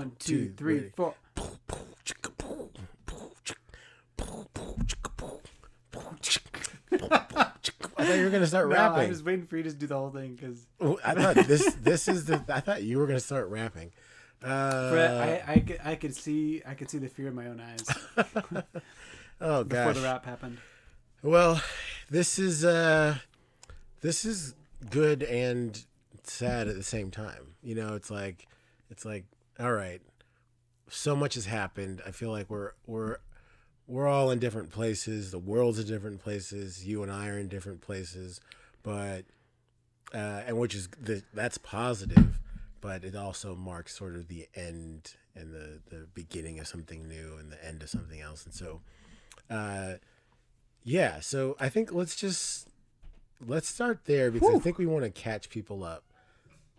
One, two, three, four. I thought you were gonna start No, rapping. just waiting for you to do the whole thing because I thought this this is the. I thought you were gonna start rapping. Uh, I, I, could, I could see I could see the fear in my own eyes oh god before the rap happened. Well, this is uh, this is good and sad at the same time. You know, it's like it's like all right, so much has happened. I feel like we're we're we're all in different places. The world's in different places. You and I are in different places, but uh, and which is the, that's positive, but it also marks sort of the end and the the beginning of something new and the end of something else. And so, uh, yeah. So I think let's just let's start there because I think we want to catch people up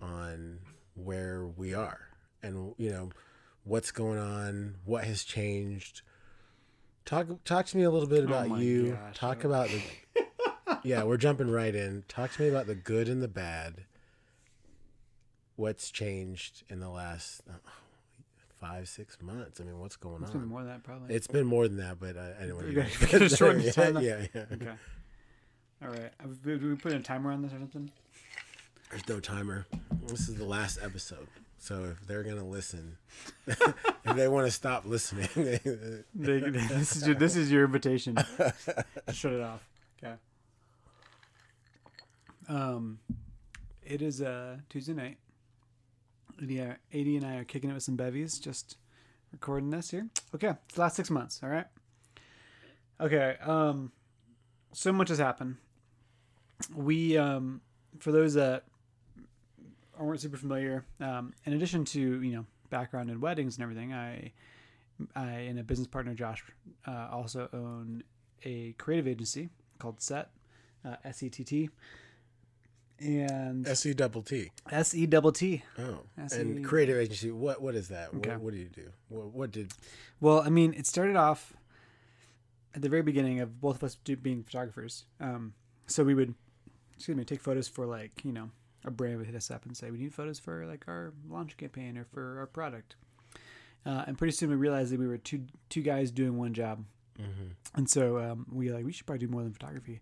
on where we are and you know what's going on, what has changed. Talk talk to me a little bit about my you. gosh, talk oh. about the Yeah, we're jumping right in. Talk to me about the good and the bad. What's changed in the last uh, five, six months? I mean, what's going on? It's been more than that probably. It's been more than that, but I, I don't want You to gotta- gotta shorten the yeah, time. yeah, yeah. okay. All right. Do we put a timer on this or something? There's no timer. This is the last episode. So if they're gonna listen, if they want to stop listening, They- this is your, this is your invitation. Shut it off. Okay. Um, it is uh Tuesday night. Yeah, AD and I are kicking it with some bevies, just recording this here. Okay, it's the last six months. All right. Okay. Um, so much has happened. We um, for those that aren't super familiar, um, in addition to you know background in weddings and everything, I I and a business partner Josh uh, also own a creative agency called Sett, uh, S E T T, and S E double T. S E double T. Oh, SE. and creative agency. What what is that? Okay. What, what do you do? What, what did? Well, I mean, it started off at the very beginning of both of us do, being photographers. Um, so we would, excuse me, take photos for like you know a brand would hit us up and say we need photos for like our launch campaign or for our product. Uh, and pretty soon we realized that we were two two guys doing one job, and so um, we like we should probably do more than photography.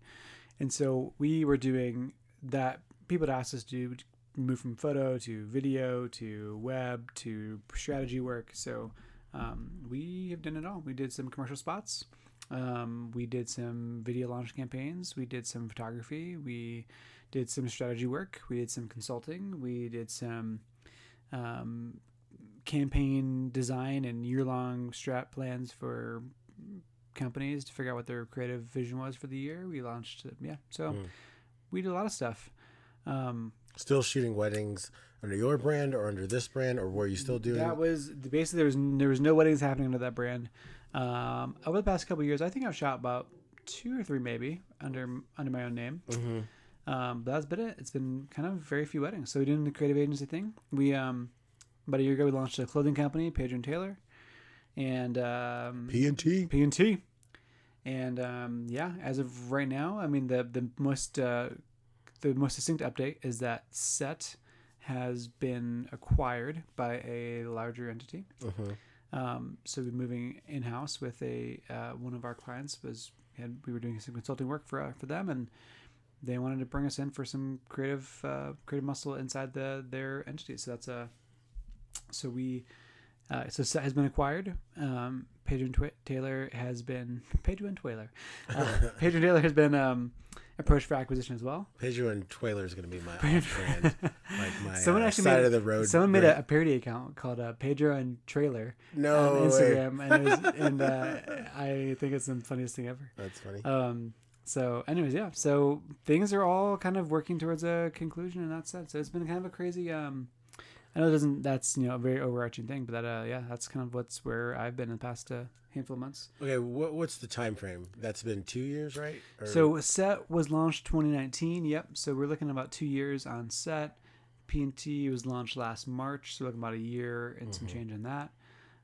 And so we were doing that. People had asked us to do move from photo to video to web to strategy work. So um, we have done it all. We did some commercial spots. Um, we did some video launch campaigns. We did some photography. We did some strategy work. We did some consulting. We did some um, campaign design and year long strat plans for companies to figure out what their creative vision was for the year. We launched, yeah. So Mm. we did a lot of stuff. Um, Still shooting weddings under your brand or under this brand, or were you still doing? That was basically there was there was no weddings happening under that brand. Um, over the past couple of years, I think I've shot about two or three maybe under under my own name. Mhm. Um, but that's been it. It's been kind of very few weddings. So we're doing the creative agency thing. We um, about a year ago we launched a clothing company, Pedro and Taylor, and um, P and T. P and T. And um, yeah, as of right now, I mean the the most uh, the most succinct update is that Sett has been acquired by a larger entity. Mhm. Um, so we're moving in house with a uh, one of our clients was had we were doing some consulting work for uh, for them and they wanted to bring us in for some creative uh, creative muscle inside the their entity. So that's a so we uh, so Sett has been acquired. Um, Pedro and Twi- Taylor has been Pedro and Taylor. Uh, Pedro and Taylor has been um, approached for acquisition as well. Pedro and Twaler is going to be my brand, like my Someone uh, actually side made, of the road. Someone made a, a parody account called uh, Pedro and Trailer no on way. Instagram, and, it was, and uh, I think it's the funniest thing ever. That's funny. Um, so, anyways, yeah. So things are all kind of working towards a conclusion in that sense. So it's been kind of a crazy. Um, I know it doesn't. That's you know a very overarching thing, but that uh, yeah, that's kind of what's where I've been in the past uh, handful of months. okay, what, what's the time frame? That's been two years, right? Or- So sett was launched 2019. Yep. So we're looking at about two years on sett. P&T was launched last March, so looking about a year and some change in that.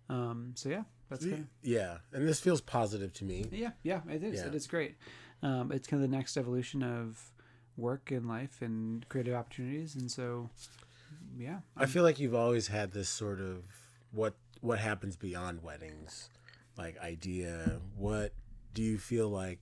Um, so yeah, that's of yeah, and this feels positive to me. Yeah, yeah, it is. Yeah. It is great. Um, it's kind of the next evolution of work and life and creative opportunities, and so yeah, I feel like you've always had this sort of what what happens beyond weddings, like idea. What do you feel like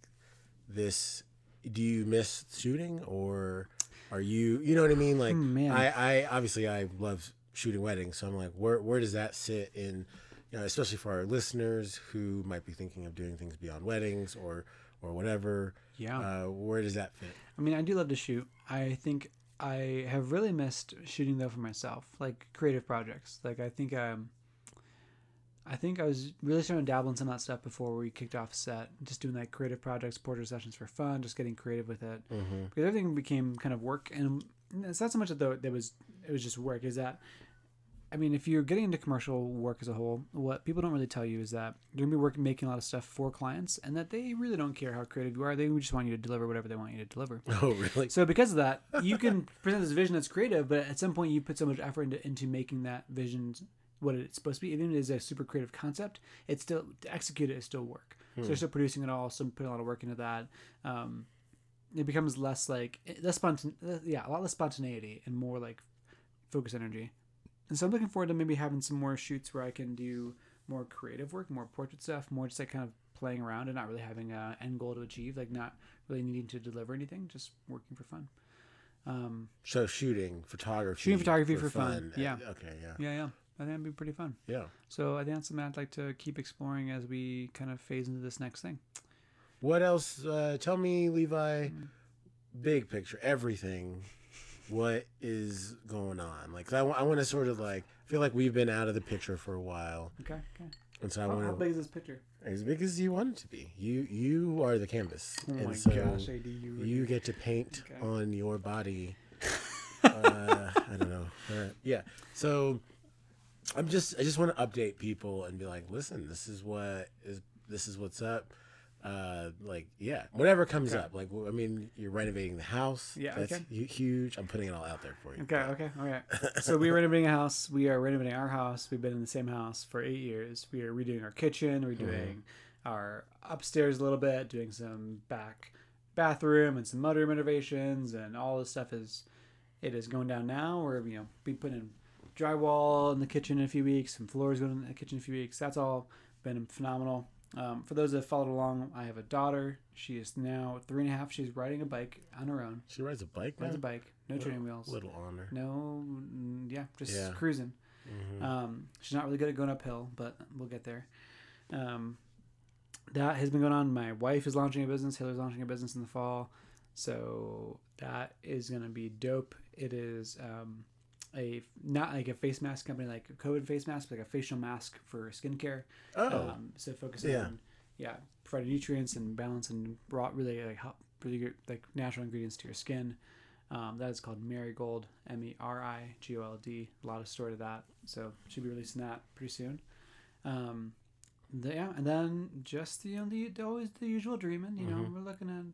this? Do you miss shooting or are you? You know what I mean? Like Hmm, man. I, I obviously I love shooting weddings, so I'm like, where where does that sit in? You know, especially for our listeners who might be thinking of doing things beyond weddings or or whatever. Yeah. Uh, where does that fit? I mean, I do love to shoot. I think I have really missed shooting though for myself, like creative projects. Like I think um, I think I was really starting to dabble in some of that stuff before we kicked off sett, just doing like creative projects, portrait sessions for fun, just getting creative with it. Mm-hmm. Because everything became kind of work, and it's not so much that though that was it was just work. Is that I mean, if you're getting into commercial work as a whole, what people don't really tell you is that you're gonna be working, making a lot of stuff for clients, and that they really don't care how creative you are. They just want you to deliver whatever they want you to deliver. Oh, really? So because of that, you can present this vision that's creative, but at some point you put so much effort into, into making that vision what it's supposed to be. Even if it is a super creative concept, it's still to execute it is still work. So you're hmm. still producing it all, so putting a lot of work into that. Um, it becomes less like eh, less spontan, eh, yeah, a lot less spontaneity and more like focus energy. And so I'm looking forward to maybe having some more shoots where I can do more creative work, more portrait stuff, more just like kind of playing around and not really having a end goal to achieve, like not really needing to deliver anything, just working for fun. Um, So shooting, photography, Shooting photography for fun, Uh, yeah. Okay. Yeah. yeah, yeah, I think that'd be pretty fun. Yeah. So I think that's something I'd like to keep exploring as we kind of phase into this next thing. What else? Uh, tell me, Levi. Big picture, everything. What is going on? Like, 'cause I, I want to sort of like feel like we've been out of the picture for a while, Okay, okay. and so I want. how big is this picture? as big as you want it to be. You you are the canvas, Oh and my so gosh, AD, you, you get to paint Okay. on your body. uh, I don't know. Uh, yeah. So I'm just I just want to update people and be like, listen, this is what is this is what's up. Uh, like yeah, whatever comes Okay. up. Like I mean, you're renovating the house. Yeah, that's okay. huge. I'm putting it all out there for you. Okay, okay, all right. So we're renovating a house. We are renovating our house. We've been in the same house for eight years. We are redoing our kitchen, we're redoing our upstairs a little bit, doing some back bathroom and some mudroom renovations, and all this stuff is it is going down now. We're you know be putting in drywall in the kitchen in a few weeks, some floors going in the kitchen in a few weeks. That's all been phenomenal. Um, for those that followed along, I have a daughter. She is now three and a half. She's riding a bike on her own. She rides a bike. Rides a bike, no training wheels. Little honor. No, mm, yeah, just Yeah. cruising. Mhm. Um, she's not really good at going uphill, but we'll get there. Um, that has been going on. My wife is launching a business. Hillary's launching a business in the fall, so that is going to be dope. It is um, a not like a face mask company like a COVID face mask, but like a facial mask for skincare. Oh, Um, so focusing Yeah. on yeah, providing nutrients and balance and brought really like help, really good like natural ingredients to your skin. Um, that is called Merigold, M E R I G O L D. A lot of story to that, so should be releasing that pretty soon. Um, the, yeah, and then just the, you know, the always the usual dreaming. You know, Mhm. we're looking at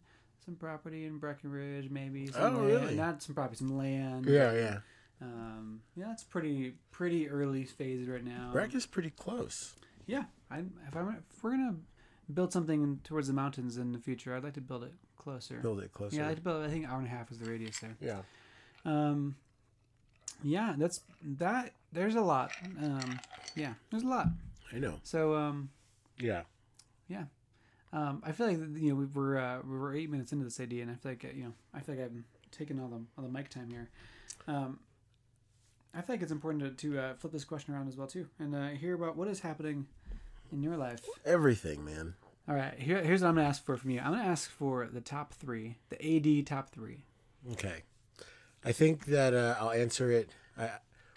some property in Breckenridge, maybe. Some Oh, land, really? Not some property, some land. yeah, yeah. Um, yeah, it's pretty pretty early phase right now. Breck is pretty close. Yeah, I if I'm if we're gonna build something towards the mountains in the future, I'd like to build it closer. Build it closer. yeah, I'd like to build. I think hour and a half is the radius there. yeah. Um, yeah, that's that. There's a lot. Um, yeah, there's a lot. I know. So um, Yeah. Yeah. Um, I feel like you know we we're uh, we're eight minutes into this idea, and I feel like you know I feel like I'm taking all the all the mic time here. Um, I feel like it's important to, to uh, flip this question around as well too, and uh, hear about what is happening in your life. Everything, man. All right, here, here's what I'm gonna ask for from you. I'm gonna ask for the top three, the AD top three. Okay. I think that uh, I'll answer it. I,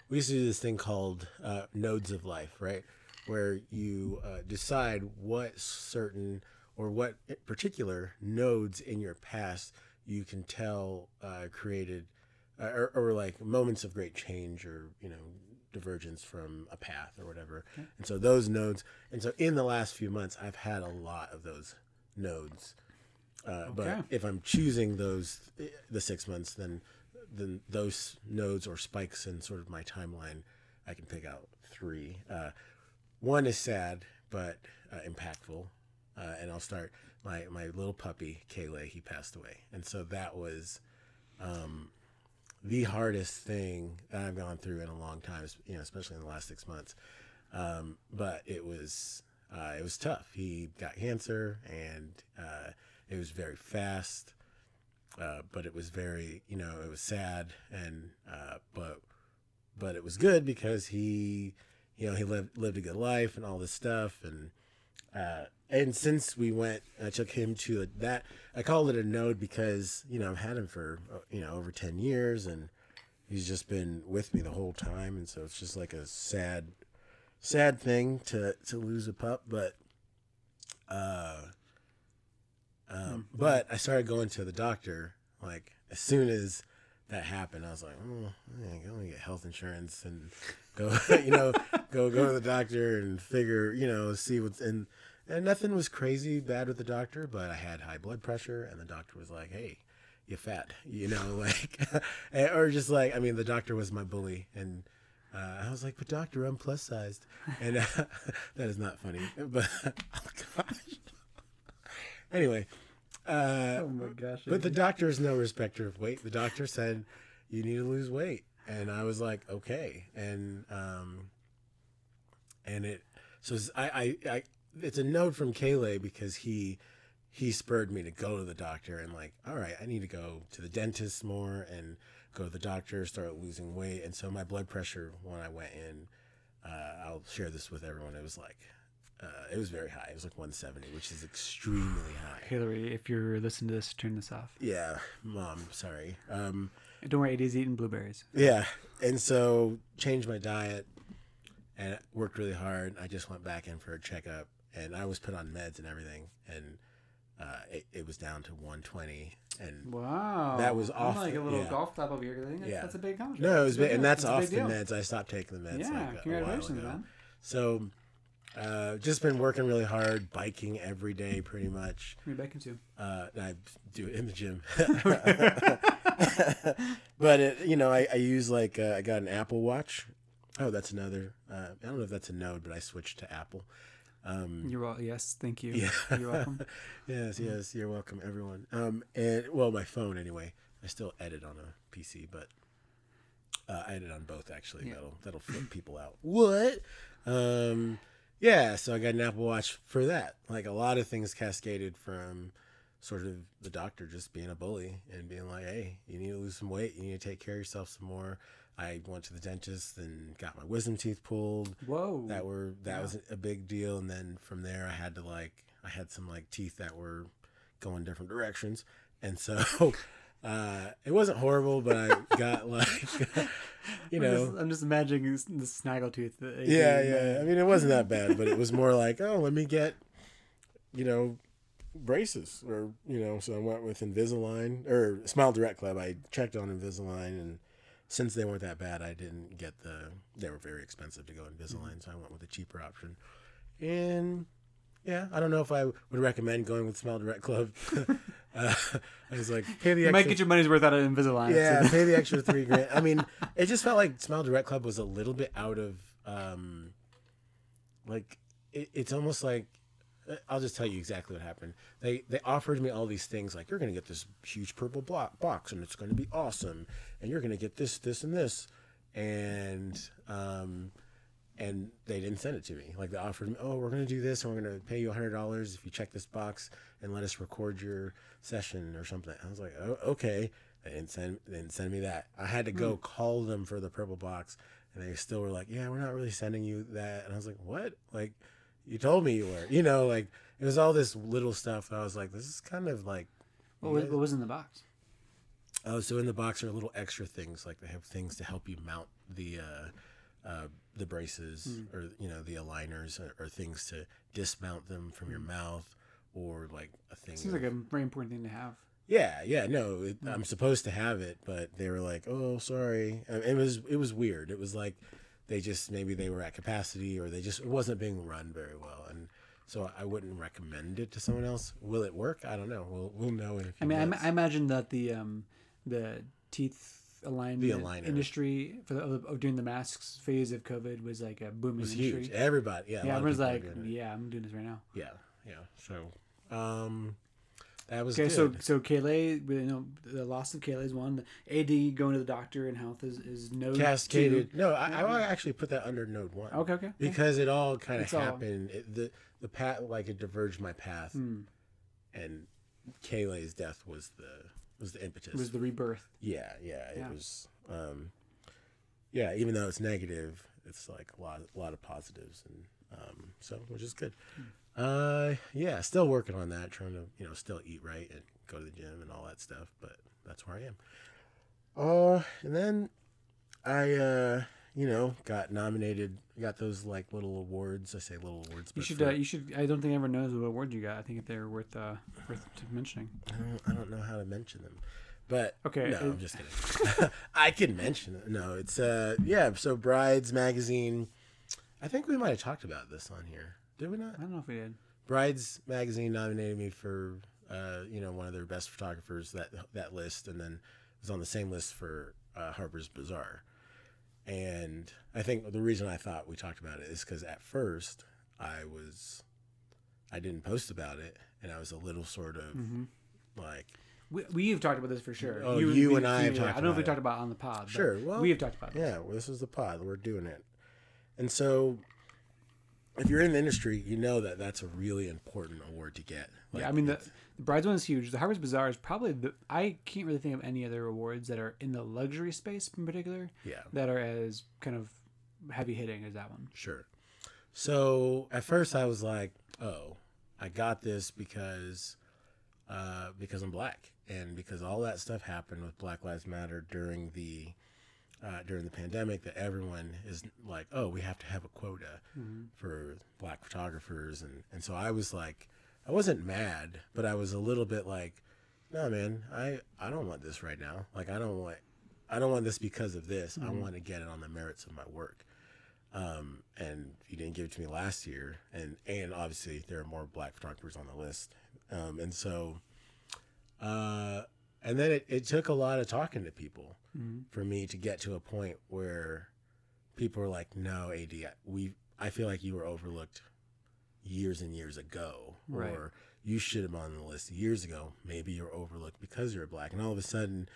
we used to do this thing called uh, nodes of life, right? Where you uh, decide what certain or what particular nodes in your past you can tell uh, created uh, or, or like moments of great change or, you know, divergence from a path or whatever. And so those nodes, and so in the last few months, I've had a lot of those nodes. Uh, But if I'm choosing those, the six months, then then those nodes or spikes in sort of my timeline, I can pick out three. Uh, one is sad but uh, impactful, uh, and I'll start my my little puppy Kayla. He passed away, and so that was um, the hardest thing that I've gone through in a long time. You know, especially in the last six months. Um, but it was uh, it was tough. He got cancer, and uh, it was very fast. Uh, but it was very, you know, it was sad, and uh, but but it was good because he, you know, he lived lived a good life and all this stuff, and uh, and since we went, I took him to that. I called it a node because you know I've had him for uh, you know over ten years, and he's just been with me the whole time, and so it's just like a sad, sad thing to to lose a pup, but. Uh, um, but I started going to the doctor like as soon as that happened. I was like, oh, I'm gonna get health insurance and go, you know, go go to the doctor and figure, you know, see what's in. And nothing was crazy bad with the doctor, but I had high blood pressure, and the doctor was like, "Hey, you fat," you know, like, or just like, I mean, the doctor was my bully, and uh, I was like, "But doctor, I'm plus sized," and uh, that is not funny, but oh gosh. anyway, uh, Oh my gosh. but the doctor is no respecter of weight. The doctor said you need to lose weight, and I was like, okay, and um, and it so I I, I it's a note from Kayla because he he spurred me to go to the doctor and like, all right, I need to go to the dentist more and go to the doctor, start losing weight, and so my blood pressure when I went in, uh, I'll share this with everyone. It was like. Uh, it was very high. It was like 170, which is extremely high. Hillary, if you're listening to this, turn this off. Yeah, mom, sorry. Um, Don't worry, Eddie's eating blueberries. yeah, and so changed my diet and worked really hard. I just went back in for a checkup, and I was put on meds and everything, and uh, it, it was down to 120. And Wow. That was I'm like a little yeah. golf club over here. I think that's, Yeah. that's a big accomplishment. no, it was, big and that's That's off the meds. I stopped taking the meds. Yeah, like a- a while congratulations, ago. man. So, uh, just been working really hard, biking every day, pretty much. Who are you biking to? Uh, I do it in the gym. but it, you know, I, I use like uh, I got an Apple Watch. Oh, that's another. Uh, I don't know if that's a Node, but I switched to Apple. Um, You're well. Yes, thank you. yeah, You're welcome. yes, yes, you're welcome, everyone. Um, and well, my phone anyway. I still edit on a PC, but uh, I edit on both actually. Yeah. That'll that'll flip people out. What? Um, yeah. So I got an Apple Watch for that. Like a lot of things cascaded from sort of the doctor just being a bully and being like, "Hey, you need to lose some weight. You need to take care of yourself some more." I went to the dentist and got my wisdom teeth pulled Whoa. that were that Yeah. was a big deal and then from there i had to like i had some like teeth that were going different directions and so uh it wasn't horrible but i got like you I'm know just, I'm just imagining the snaggletooth. yeah yeah uh, i mean it wasn't that bad but it was more like oh let me get you know braces or you know so i went with invisalign or smile direct club i checked on invisalign and since they weren't that bad i didn't get the they were very expensive to go invisalign so i went with a cheaper option and yeah i don't know if i would recommend going with smile direct club uh, i was like pay the You extra might get your money's worth out of Invisalign. yeah, so- pay the extra three grand. I mean, it just felt like Smile Direct Club was a little bit out of, um, like it, it's almost like I'll just tell you exactly what happened. They they offered me all these things like you're gonna get this huge purple block box and it's gonna be awesome, and you're gonna get this, this, and this, and um, and they didn't send it to me. Like they offered me, oh, we're gonna do this, and we're gonna pay you hundred dollars if you check this box and let us record your session or something. I was like, oh, okay. They didn't send, they didn't send me that. I had to go call them for the purple box, and they still were like, yeah, we're not really sending you that. And I was like, what? Like, you told me you were. You know, like it was all this little stuff. I was like, this is kind of like. What was, what was in the box? Oh, so in the box are little extra things like they have things to help you mount the uh, uh, the braces or you know the aligners or, or things to dismount them from your mouth or like a thing. Seems of- like a very important thing to have. yeah, yeah, no, it, I'm supposed to have it, but they were like, "Oh, sorry." It was it was weird. It was like they just maybe they were at capacity or they just it wasn't being run very well, and so I wouldn't recommend it to someone else. Will it work? I don't know. We'll we'll know in a few I mean, I. I imagine that the um, the teeth alignment aligner. industry for the, of, doing the masks phase of COVID was like a booming it was industry. huge. Everybody, yeah, Yeah, everyone's like, yeah, I'm doing this right now. Yeah, yeah. So, um, that was Okay, so good. so Kaylee, you know, the loss of Kaylee is one. AD going to the doctor and health is is no cascaded. No, I, I actually put that under node one. Okay, okay. okay. because it all kind of all- happened. It, the the path like it diverged my path, Hmm. and Kaylee's death was the was the impetus. It was the rebirth. yeah, yeah, it Yeah. was. Um, yeah, even though it's negative, it's like a lot a lot of positives, and um, so which is good. Uh, yeah, still working on that, trying to you know still eat right and go to the gym and all that stuff, but that's where I am. Uh, and then I uh you know got nominated, got those like little awards. I say little awards, You should for- uh, you should. I don't think everyone knows what award you got. I think they're worth uh worth mentioning. I don't, I don't know how to mention them. But Okay, no, it- I'm just kidding. I can mention it. No, it's uh yeah, so Brides magazine. I think we might have talked about this on here. Did we not? I don't know if we did. Brides magazine nominated me for uh, you know, one of their best photographers that that list and then was on the same list for uh, Harper's Bazaar. And I think the reason I thought we talked about it is cuz at first I was I didn't post about it and I was a little sort of Mm-hmm. like We we've talked about this for sure. Oh, you we- and I have talked I don't know if we talked about it on the pod. Sure, well, we have talked about it. Yeah, well, this is the pod. We're doing it. And so, if you're in the industry, you know that that's a really important award to get. yeah, I mean the, the Brides one is huge. The Harper's Bazaar is probably the. I can't really think of any other awards that are in the luxury space in particular yeah, that are as kind of heavy hitting as that one. sure. So at first, I was like, "Oh, I got this because, uh, because I'm black, and because all that stuff happened with Black Lives Matter during the." Uh, during the pandemic, that everyone is like, oh, we have to have a quota for black photographers, and and so I was like, I wasn't mad, but I was a little bit like, no, man, I I don't want this right now. Like I don't want I don't want this because of this. I want to get it on the merits of my work. Um, and you didn't give it to me last year, and and obviously there are more black photographers on the list, um, and so, uh, and then it, it took a lot of talking to people mm-hmm. for me to get to a point where people were like, "No, AD, we I feel like you were overlooked years and years ago, Right. or you should have been on the list years ago. Maybe you're overlooked because you're black." And all of a sudden,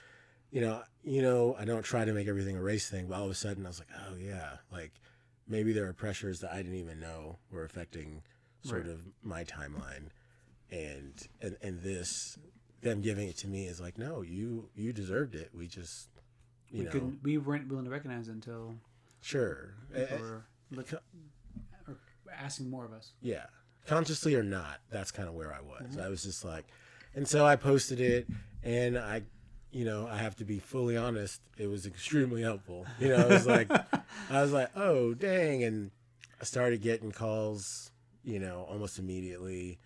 you know, you know, I don't try to make everything a race thing, but all of a sudden, I was like, "Oh yeah, like maybe there are pressures that I didn't even know were affecting sort Right. of my timeline." And, and and this them giving it to me is like no you you deserved it we just you we know couldn't. We weren't willing to recognize it until sure Eh, eh, look, or asking more of us. yeah consciously or not that's kind of where i was Mm-hmm. i was just like and so i posted it and i you know i have to be fully honest it was extremely helpful you know it was like i was like oh dang and i started getting calls you know almost immediately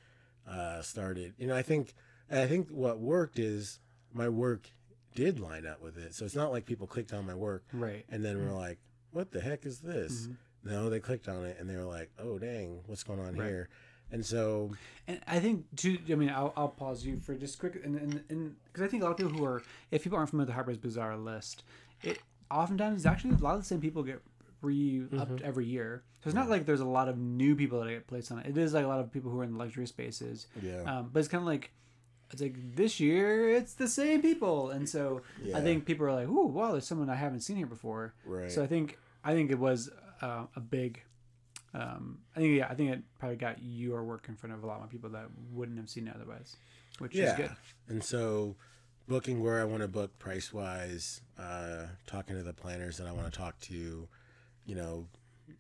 uh started you know i think i think what worked is my work did line up with it so it's not like people clicked on my work Right. and then we're like, "What the heck is this?" Mm-hmm. No, they clicked on it and they were like, "Oh, dang, what's going on Right. here?" And so, And I think too. I mean, I'll, I'll pause you for just quick, and and and because I think a lot of people who are, if people aren't familiar with the Harper's Bazaar list, it oftentimes is actually a lot of the same people get re upped Mm-hmm. every year. So it's not like there's a lot of new people that get placed on it. It is like a lot of people who are in luxury spaces. Yeah. Um, but it's kind of like. It's like this year, it's the same people, and so I think people are like, "Ooh, wow, there's someone I haven't seen here before." Right. So I think I think it was uh, a big um, I think yeah, I think it probably got your work in front of a lot more people that wouldn't have seen it otherwise, which is good. And so, booking where I want to book price wise, uh, talking to the planners that I want to talk to, you know,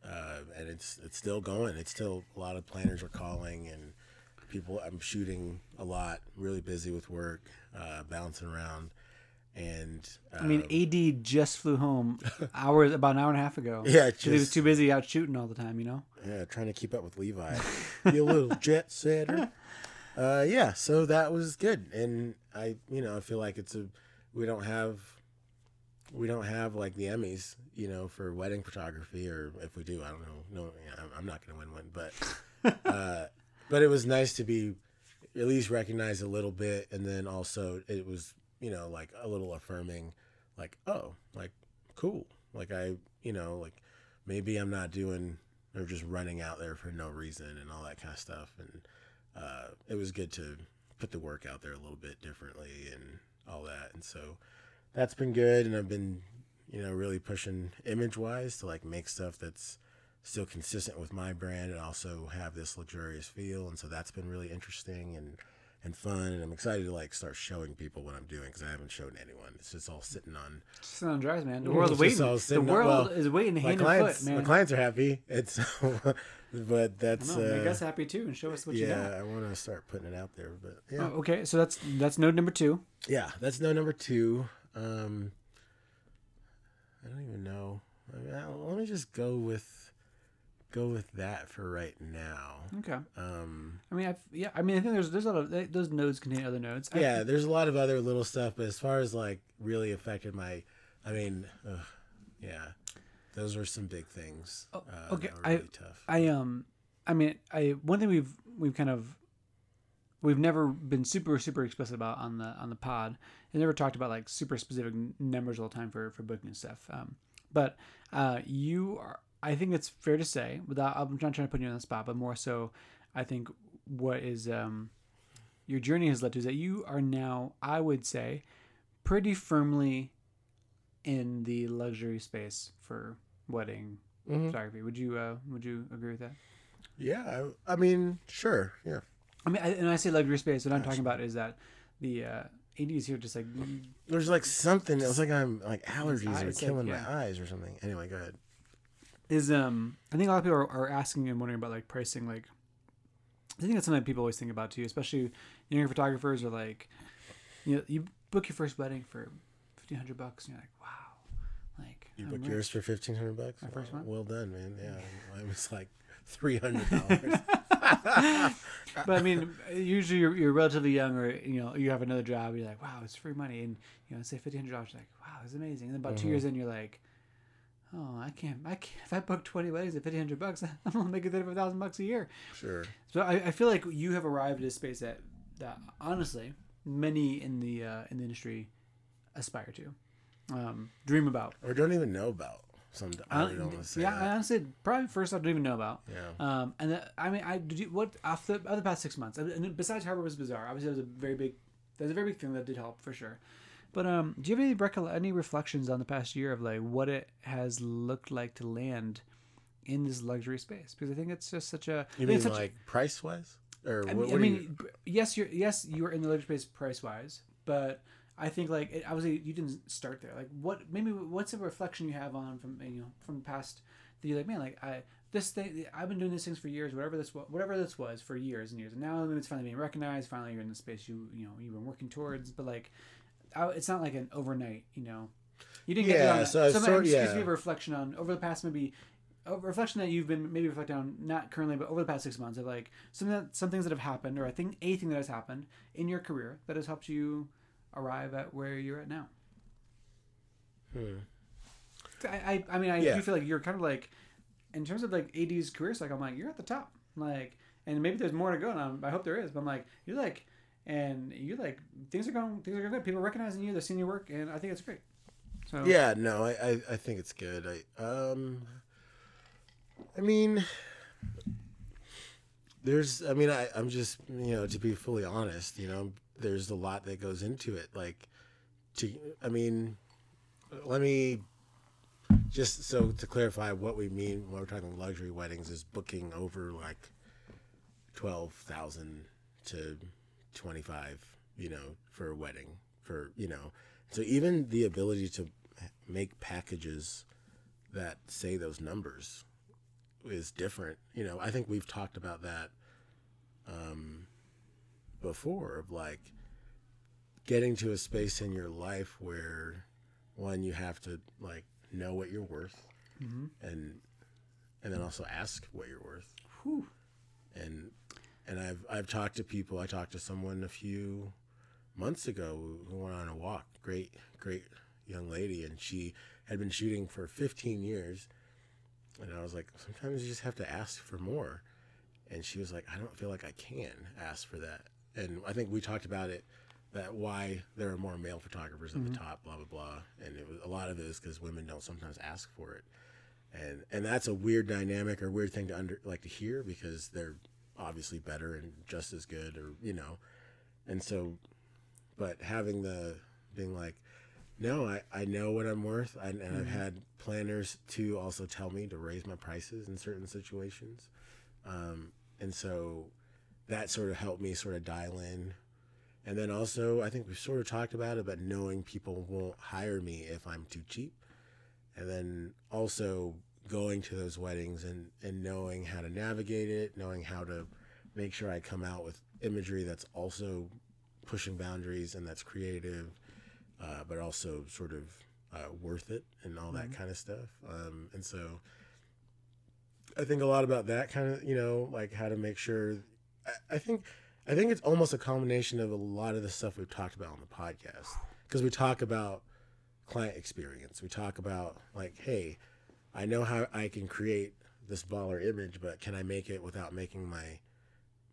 uh, and it's it's still going. It's still a lot of planners are calling and people. I'm shooting a lot, really busy with work, uh, bouncing around, and uh, I mean, AD just flew home hours about an hour and a half ago. Yeah, 'cause he was too busy out shooting all the time. You know. Yeah, trying to keep up with Levi. Be a little jet setter. Uh, yeah, so that was good, and I, you know, I feel like it's a, we don't have, we don't have like the Emmys, you know, for wedding photography, or if we do, I don't know. No, I'm- I'm not gonna win one, but, uh, but it was nice to be at least recognized a little bit, and then also it was, you know, like a little affirming, like, oh, like cool, like I, you know, like maybe I'm not doing or just running out there for no reason and all that kind of stuff. And uh, it was good to put the work out there a little bit differently and all that. And so that's been good. And I've been, you know, really pushing image wise to like make stuff that's still consistent with my brand and also have this luxurious feel. And so that's been really interesting and, and fun. And I'm excited to like start showing people what I'm doing because I haven't shown anyone. It's just all sitting on. Sitting on drives, man. The Mm, world's waiting. The on- world well, is waiting My hand and clients, foot, man. my clients are happy. It's, but that's, make uh, us happy too, and show us what you got. yeah, I want to start putting it out there. But yeah, Oh, okay, so that's that's node number two. yeah, that's no number two. Um, I don't even know. I mean, I- let me just go with go with that for right now. Okay. Um, I mean, i yeah. I mean, I think there's there's a lot of those nodes contain other nodes. I- yeah, there's a lot of other little stuff, but as far as like really affected my, I mean, ugh, yeah, those were some big things. Oh, uh, okay, were I- really tough. I um, I mean, I one thing we've we've kind of we've never been super super explicit about on the on the pod. I never talked about like super specific numbers all the time for for booking and stuff. Um, but uh, you are. I think it's fair to say, without I'm not trying to put you on the spot, but more so, I think what is um, your journey has led to is that you are now, I would say, pretty firmly in the luxury space for wedding Mhm. photography. Would you uh, would you agree with that? Yeah, I, I mean, sure, yeah. I mean, I, and I say luxury space. What I'm talking about is that the uh, 80s here just like There's like something. It was like I'm like allergies eyes, are like, killing yeah. my eyes or something. Anyway, go ahead. Is um. I think a lot of people are, are asking and wondering about like pricing. Like, I think that's something people always think about too, especially younger photographers are like, you know, you book your first wedding for fifteen hundred bucks, and you're like, wow, like You booked yours for fifteen hundred bucks. My first one? Well done, man. Yeah, mine was like three hundred dollars. but I mean, usually you're, you're relatively young, or you know, you have another job. You're like, wow, it's free money, and you know, say fifteen hundred dollars. You're like, wow, it's amazing. And then about two years in, you're like, oh, I can't, I can't. If I book twenty weddings at fifteen hundred bucks, I'm gonna make it thirty five thousand bucks a year. sure. So I, I feel like you have arrived at a space that that honestly many in the uh, in the industry aspire to, um, dream about. Or don't even know about. Some I don't want to say yeah, I honestly probably first I don't even know about. Yeah. Um, and the, I mean, I did you, what after the other past six months, and besides Harper's Bazaar. Obviously, that was a very big, that's a very big thing that did help for sure. But um, do you have any recol- any reflections on the past year of like what it has looked like to land in this luxury space? Because I think it's just such a. You think mean such- like price wise, or I what, mean, what I mean you- yes, you're yes you're in the luxury space price wise, but I think like it, obviously you didn't start there. Like what maybe what's a reflection you have on from you know from the past that you're like man like I this thing I've been doing these things for years whatever this wa- whatever this was for years and years and now it's finally being recognized. Finally you're in the space you you know you've been working towards, but like I, it's not like an overnight you know. You didn't get Yeah, it on so so, it's sort- just yeah. a reflection on over the past maybe a reflection that you've been maybe reflecting on not currently but over the past six months of like some that some things that have happened or I think anything that has happened in your career that has helped you arrive at where you're at now. Hmm. I I, I mean I Yeah. do feel like you're kind of like in terms of like AD's career cycle I'm like you're at the top like and maybe there's more to go and I'm, I hope there is but I'm like you're like and you're like things are going things are going good people are recognizing you they're seeing your work and I think it's great. So Yeah, no, I, I, I think it's good. I um I mean there's I mean I, I'm just you know, to be fully honest, you know, there's a lot that goes into it. Like to I mean let me just so to clarify what we mean when we're talking luxury weddings is booking over like twelve thousand to twenty five, you know, for a wedding. For you know. So even the ability to make packages that say those numbers is different. You know, I think we've talked about that um, before of like getting to a space in your life where one you have to like know what you're worth Mhm. and and then also ask what you're worth Whew. and and I've I've talked to people. I talked to someone a few months ago who- went on a walk. Great, great young lady, and she had been shooting for 15 years. And I was like, sometimes you just have to ask for more. And she was like, I don't feel like I can ask for that. And I think we talked about it that why there are more male photographers at the mm-hmm. top, blah blah blah. And it was a lot of it is because women don't sometimes ask for it and and that's a weird dynamic or weird thing to under like to hear because they're obviously better and just as good or you know and so, but having the being like, no, I, I know what I'm worth. I, and mm-hmm. I've had planners to also tell me to raise my prices in certain situations. Um, and so that sort of helped me sort of dial in. And then also, I think we've sort of talked about it, but knowing people won't hire me if I'm too cheap. And then also going to those weddings and, and knowing how to navigate it, knowing how to make sure I come out with imagery that's also pushing boundaries and that's creative, uh, but also sort of uh, worth it and all that mm-hmm. kind of stuff. Um, and so I think a lot about that kind of, you know, like how to make sure. I, I think I think it's almost a combination of a lot of the stuff we've talked about on the podcast because we talk about client experience. We talk about like, hey, I know how I can create this baller image, but can I make it without making my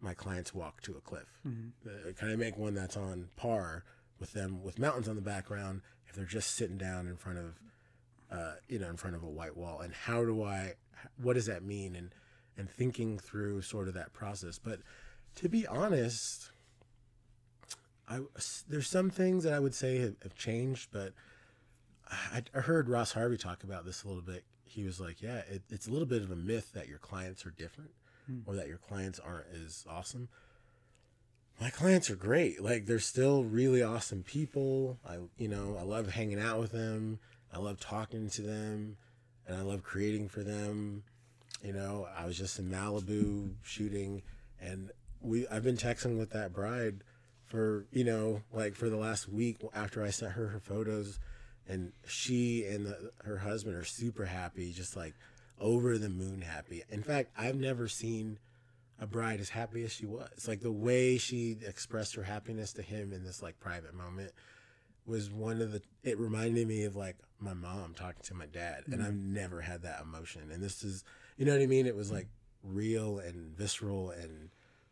my clients walk to a cliff? Mm-hmm. Uh, can I make one that's on par with them with mountains on the background if they're just sitting down in front of uh, you know in front of a white wall? And how do I? What does that mean? And and thinking through sort of that process. But to be honest, I there's some things that I would say have, have changed, but I, I heard Ross Harvey talk about this a little bit. He was like, "Yeah, it, it's a little bit of a myth that your clients are different, hmm. or that your clients aren't as awesome." My clients are great. Like they're still really awesome people. I, you know, I love hanging out with them. I love talking to them, and I love creating for them. You know, I was just in Malibu shooting, and we I've been texting with that bride for you know like for the last week after I sent her her photos and she and the, her husband are super happy, just like over the moon happy. In fact, I've never seen a bride as happy as she was. Like the way she expressed her happiness to him in this like private moment was one of the it reminded me of like my mom talking to my dad and mm-hmm. I've never had that emotion. And this is you know what I mean? It was like real and visceral and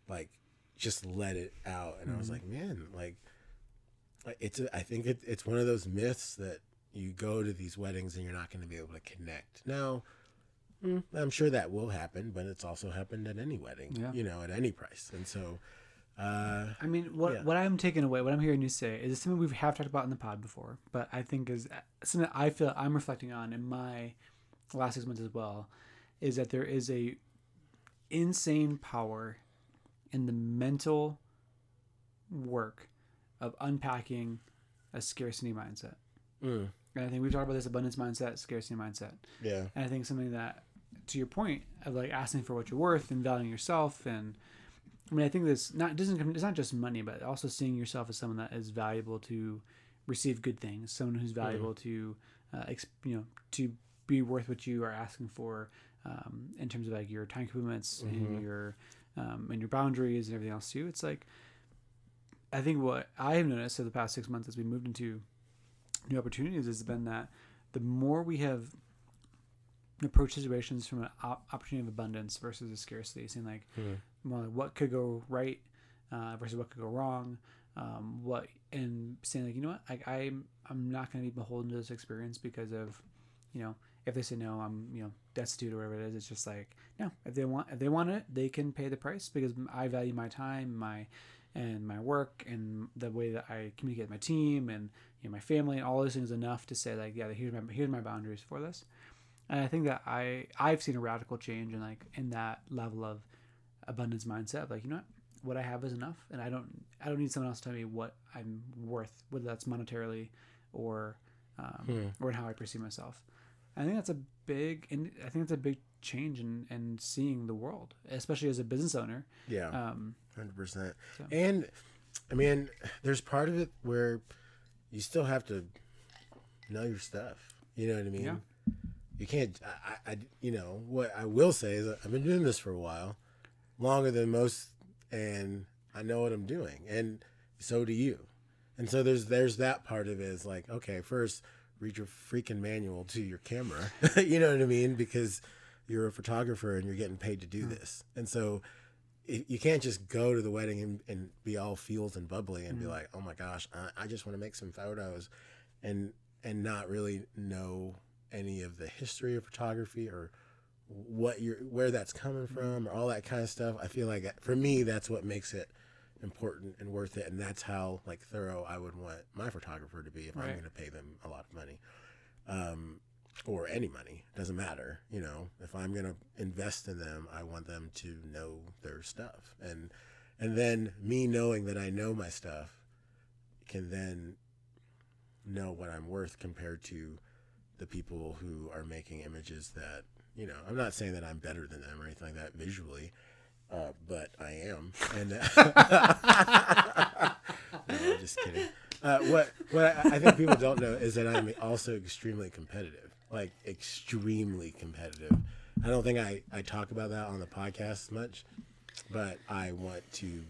like just let it out and mm-hmm. I was mm-hmm. like, man, like it's a, I think it, it's one of those myths that you go to these weddings and you're not going to be able to connect. Now, mm, I'm sure that will happen, but it's also happened at any wedding, yeah. you know, at any price. And so, uh, I mean, what yeah. what I'm taking away, what I'm hearing you say, is something we have talked about in the pod before, but I think is something I feel I'm reflecting on in my last six months as well, is that there is a insane power in the mental work of unpacking a scarcity mindset. Mm. And I think we've talked about this abundance mindset, scarcity mindset. Yeah. And I think something that, to your point of like asking for what you're worth and valuing yourself, and I mean, I think this not doesn't it's not just money, but also seeing yourself as someone that is valuable to receive good things, someone who's valuable mm. to, uh, you know, to be worth what you are asking for, um, in terms of like your time commitments mm-hmm. and your, um, and your boundaries and everything else too. It's like, I think what I have noticed over the past six months as we moved into new opportunities has been that the more we have approached situations from an opportunity of abundance versus a scarcity, seeing like mm-hmm. well, what could go right uh, versus what could go wrong, um, what and saying like you know what I, I'm I'm not going to be beholden to this experience because of you know if they say no I'm you know destitute or whatever it is it's just like no if they want if they want it they can pay the price because I value my time my and my work and the way that I communicate with my team and you know, my family and all those things enough to say like, yeah, here's my here's my boundaries for this. And I think that I I've seen a radical change in like in that level of abundance mindset. Like you know what, what I have is enough, and I don't I don't need someone else to tell me what I'm worth, whether that's monetarily or um, hmm. or in how I perceive myself. I think that's a big, and I think that's a big change in, in seeing the world, especially as a business owner. Yeah. Um, hundred percent. And I mean, there's part of it where you still have to know your stuff. You know what I mean? Yeah. You can't. I, I, you know, what I will say is I've been doing this for a while, longer than most, and I know what I'm doing, and so do you. And so there's there's that part of it is like, okay, first read your freaking manual to your camera. you know what I mean? Because you're a photographer and you're getting paid to do mm. this, and so you can't just go to the wedding and, and be all feels and bubbly and mm. be like, oh my gosh, I, I just want to make some photos, and and not really know any of the history of photography or what you're where that's coming mm. from or all that kind of stuff. I feel like for me that's what makes it important and worth it and that's how like thorough i would want my photographer to be if i'm going to pay them a lot of money um, or any money doesn't matter you know. If i'm going to invest in them i want them to know their stuff. And and then me knowing that i know my stuff can then know what i'm worth compared to the people who are making images that you know i'm not saying that i'm better than them or anything like that visually uh, but i am. And no, i'm just kidding. Uh, what what I, I think people don't know is that i'm also extremely competitive like extremely competitive i don't think i i talk about that on the podcast much but i want to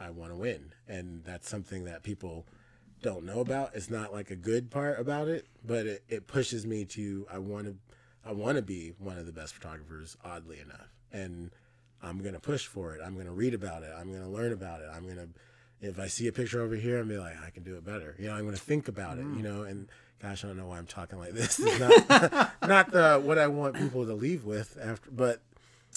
i want to win and that's something that people don't know about. It's not like a good part about it, but it, it pushes me to I want to I want to be one of the best photographers oddly enough. And I'm going to push for it. I'm going to read about it. I'm going to learn about it. I'm going to if I see a picture over here and be like I can do it better. You know, I'm going to think about it, you mm. know, and gosh, I don't know why I'm talking like this. It's not not the what I want people to leave with after but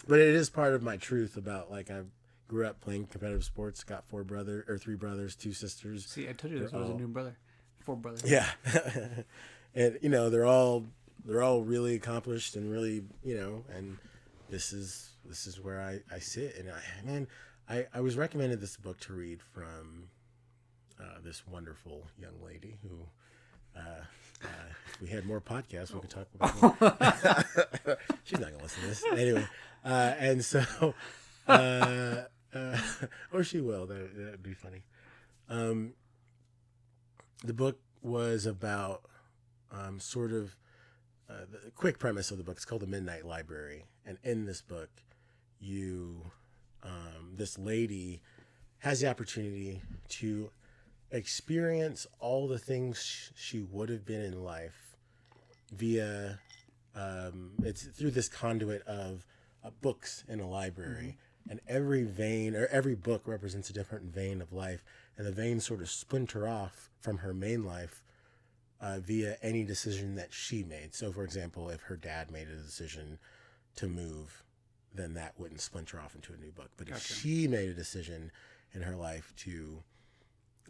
but it is part of my truth about like I grew up playing competitive sports, got four brother or three brothers, two sisters. See, I told you this was a new brother, four brothers. Yeah, and you know they're all they're all really accomplished and really you know, and this is this is where I I sit and I man I I was recommended this book to read from uh, this wonderful young lady who. Uh, uh, if we had more podcasts, we could talk about. More. She's not gonna listen to this anyway, uh, and so, uh, uh, or she will. That that'd be funny. Um, the book was about um, sort of uh, the quick premise of the book. It's called the Midnight Library, and in this book, you um, this lady has the opportunity to experience all the things she would have been in life via um, it's through this conduit of uh, books in a library. And every vein or every book represents a different vein of life. And the veins sort of splinter off from her main life uh, via any decision that she made. So for example if her dad made a decision to move then that wouldn't splinter off into a new book. But if she made a decision in her life to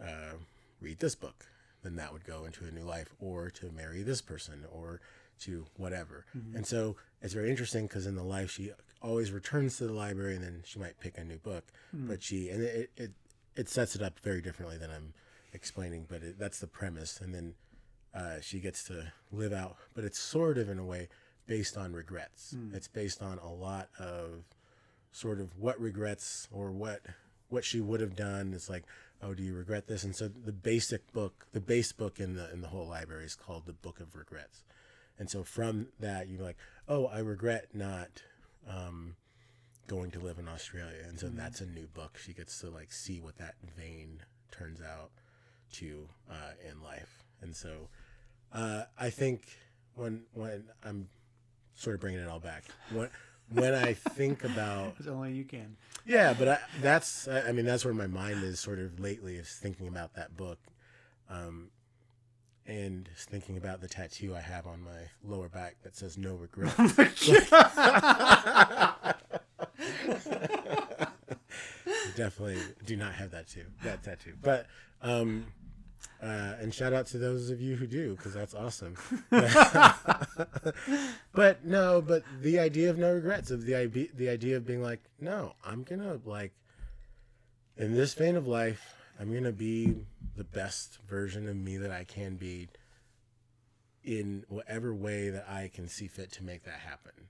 uh, read this book, then that would go into a new life, or to marry this person, or to whatever. And so it's very interesting because in the life she always returns to the library, and then she might pick a new book. But she and it, it it sets it up very differently than I'm explaining, but it, that's the premise. And then uh, she gets to live out, but it's sort of in a way based on regrets. It's based on a lot of sort of what regrets or what what she would have done It's like oh do you regret this? And so the basic book the base book in the in the whole library is called the book of regrets. And so from that you're like oh i regret not um going to live in australia. And so that's a new book. She gets to like see what that vein turns out to uh in life. And so uh i think when when i'm sort of bringing it all back when when i think about As only you can. yeah, but I, that's I I mean that's where my mind is sort of lately is thinking about that book, um, and thinking about the tattoo I have on my lower back that says "No regret." Definitely do not have that too that tattoo, but um, uh, and shout out to those of you who do because that's awesome. but no, but the idea of no regrets of the idea the idea of being like, no, I'm gonna like in this vein of life, I'm gonna be the best version of me that I can be in whatever way that I can see fit to make that happen.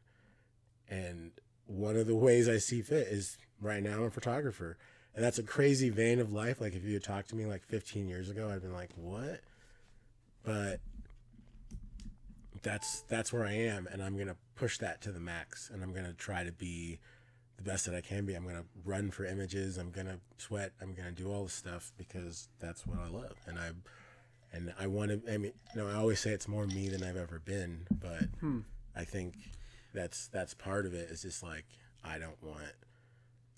And one of the ways I see fit is right now I'm a photographer. And that's a crazy vein of life. Like if you had talked to me like 15 years ago, I'd been like, what? But that's that's where I am, and I'm gonna push that to the max, and I'm gonna try to be the best that I can be. I'm gonna run for images. I'm gonna sweat. I'm gonna do all the stuff because that's what I love, and I and I want to. I mean, you know, I always say it's more me than I've ever been, but hmm. I think that's that's part of it. Is just like I don't want.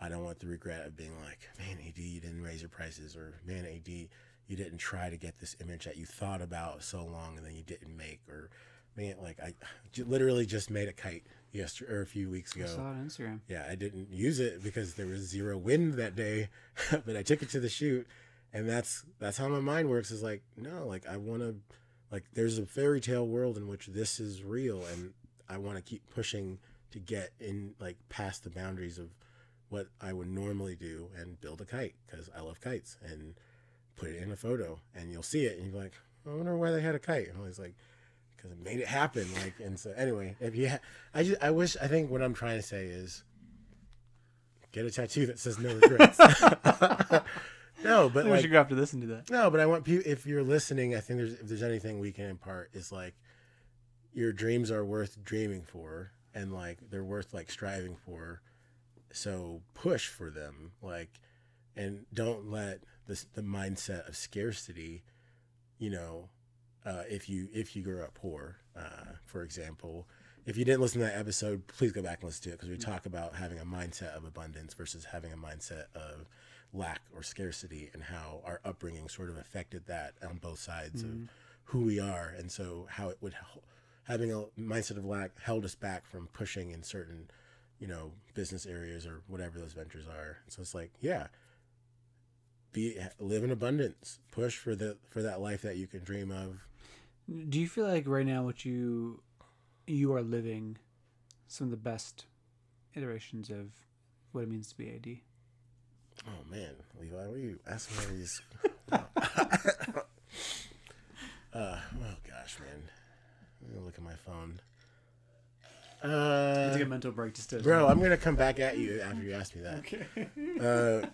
I don't want the regret of being like, man, AD, you didn't raise your prices, or man, AD, you didn't try to get this image that you thought about so long and then you didn't make, or man, like I j- literally just made a kite yesterday or a few weeks ago. I saw it on Instagram. Yeah, I didn't use it because there was zero wind that day, but I took it to the shoot, and that's that's how my mind works. Is like, no, like I want to, like there's a fairy tale world in which this is real, and I want to keep pushing to get in like past the boundaries of what I would normally do and build a kite because I love kites and put it in a photo, and you'll see it, and you're like, I wonder why they had a kite. And I was like. Because it made it happen, like, and so anyway, if you, ha- I just, I wish, I think what I'm trying to say is, get a tattoo that says no regrets. no, but I think we like, should go after this and do that. no, but I want people. If you're listening, I think there's if there's anything we can impart is like, your dreams are worth dreaming for, and like they're worth like striving for. So push for them, like, and don't let this the mindset of scarcity, you know, uh, if you if you grew up poor, uh, for example. If you didn't listen to that episode, please go back and listen to it because we talk about having a mindset of abundance versus having a mindset of lack or scarcity and how our upbringing sort of affected that on both sides of who we are and so how it would having a mindset of lack held us back from pushing in certain you know business areas or whatever those ventures are. So it's like yeah be live in abundance. Push for the for that life that you can dream of. Do you feel like right now what you you are living some of the best iterations of what it means to be AD? oh man. Levi what are you asking me these? Uh oh gosh man. Let me look at my phone uh Take a mental break to Bro, I'm gonna come back at you after you ask me that. Okay. Uh,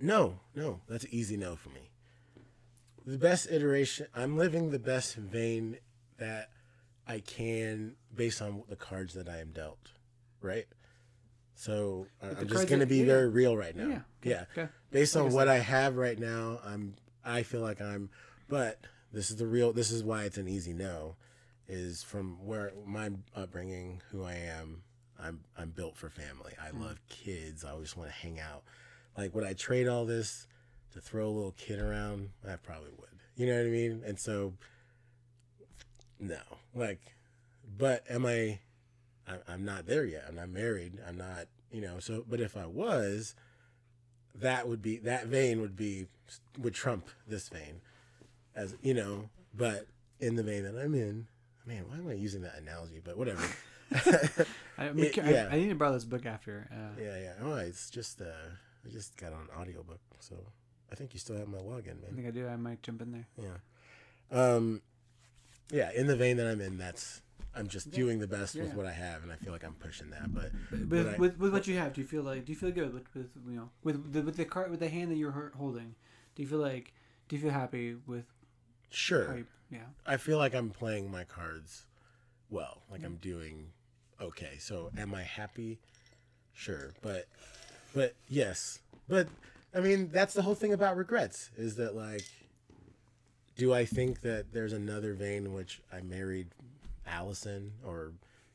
no, no, that's an easy no for me. The best iteration. I'm living the best vein that I can based on the cards that I am dealt. Right. So uh, I'm just gonna be yeah, very real right now. Yeah, Yeah. okay, okay. Based on what I have right now, I'm. I feel like I'm. But this is the real. This is why it's an easy no. Is from where my upbringing, who I am. I'm I'm built for family. I hmm. love kids. I always want to hang out. Like would I trade all this to throw a little kid around? I probably would. You know what I mean? And so no. Like but am I I- I'm not there yet. I'm not married. I'm not, you know, so but if I was that would be that vein would be would trump this vein as you know, but in the vein that I'm in, man, why am I using that analogy? But whatever. I, I, It- yeah. I, need to borrow this book after. Uh, Yeah, yeah. Oh, it's just uh, I just got on audiobook, so I think you still have my login, man. I think I do. I might jump in there. Yeah. Um, yeah. In the vein that I'm in, that's I'm just doing the best with what I have, and I feel like I'm pushing that. But With, I- with, with what you have, do you feel like do you feel good with, with you know with the with the card with the hand that you're holding? Do you feel like do you feel happy with sure, yeah? I feel like I'm playing my cards well. Like I'm doing okay. So am I happy? Sure, but but yes, but I mean that's the whole thing about regrets is that like, do I think that there's another vein in which I married Allison or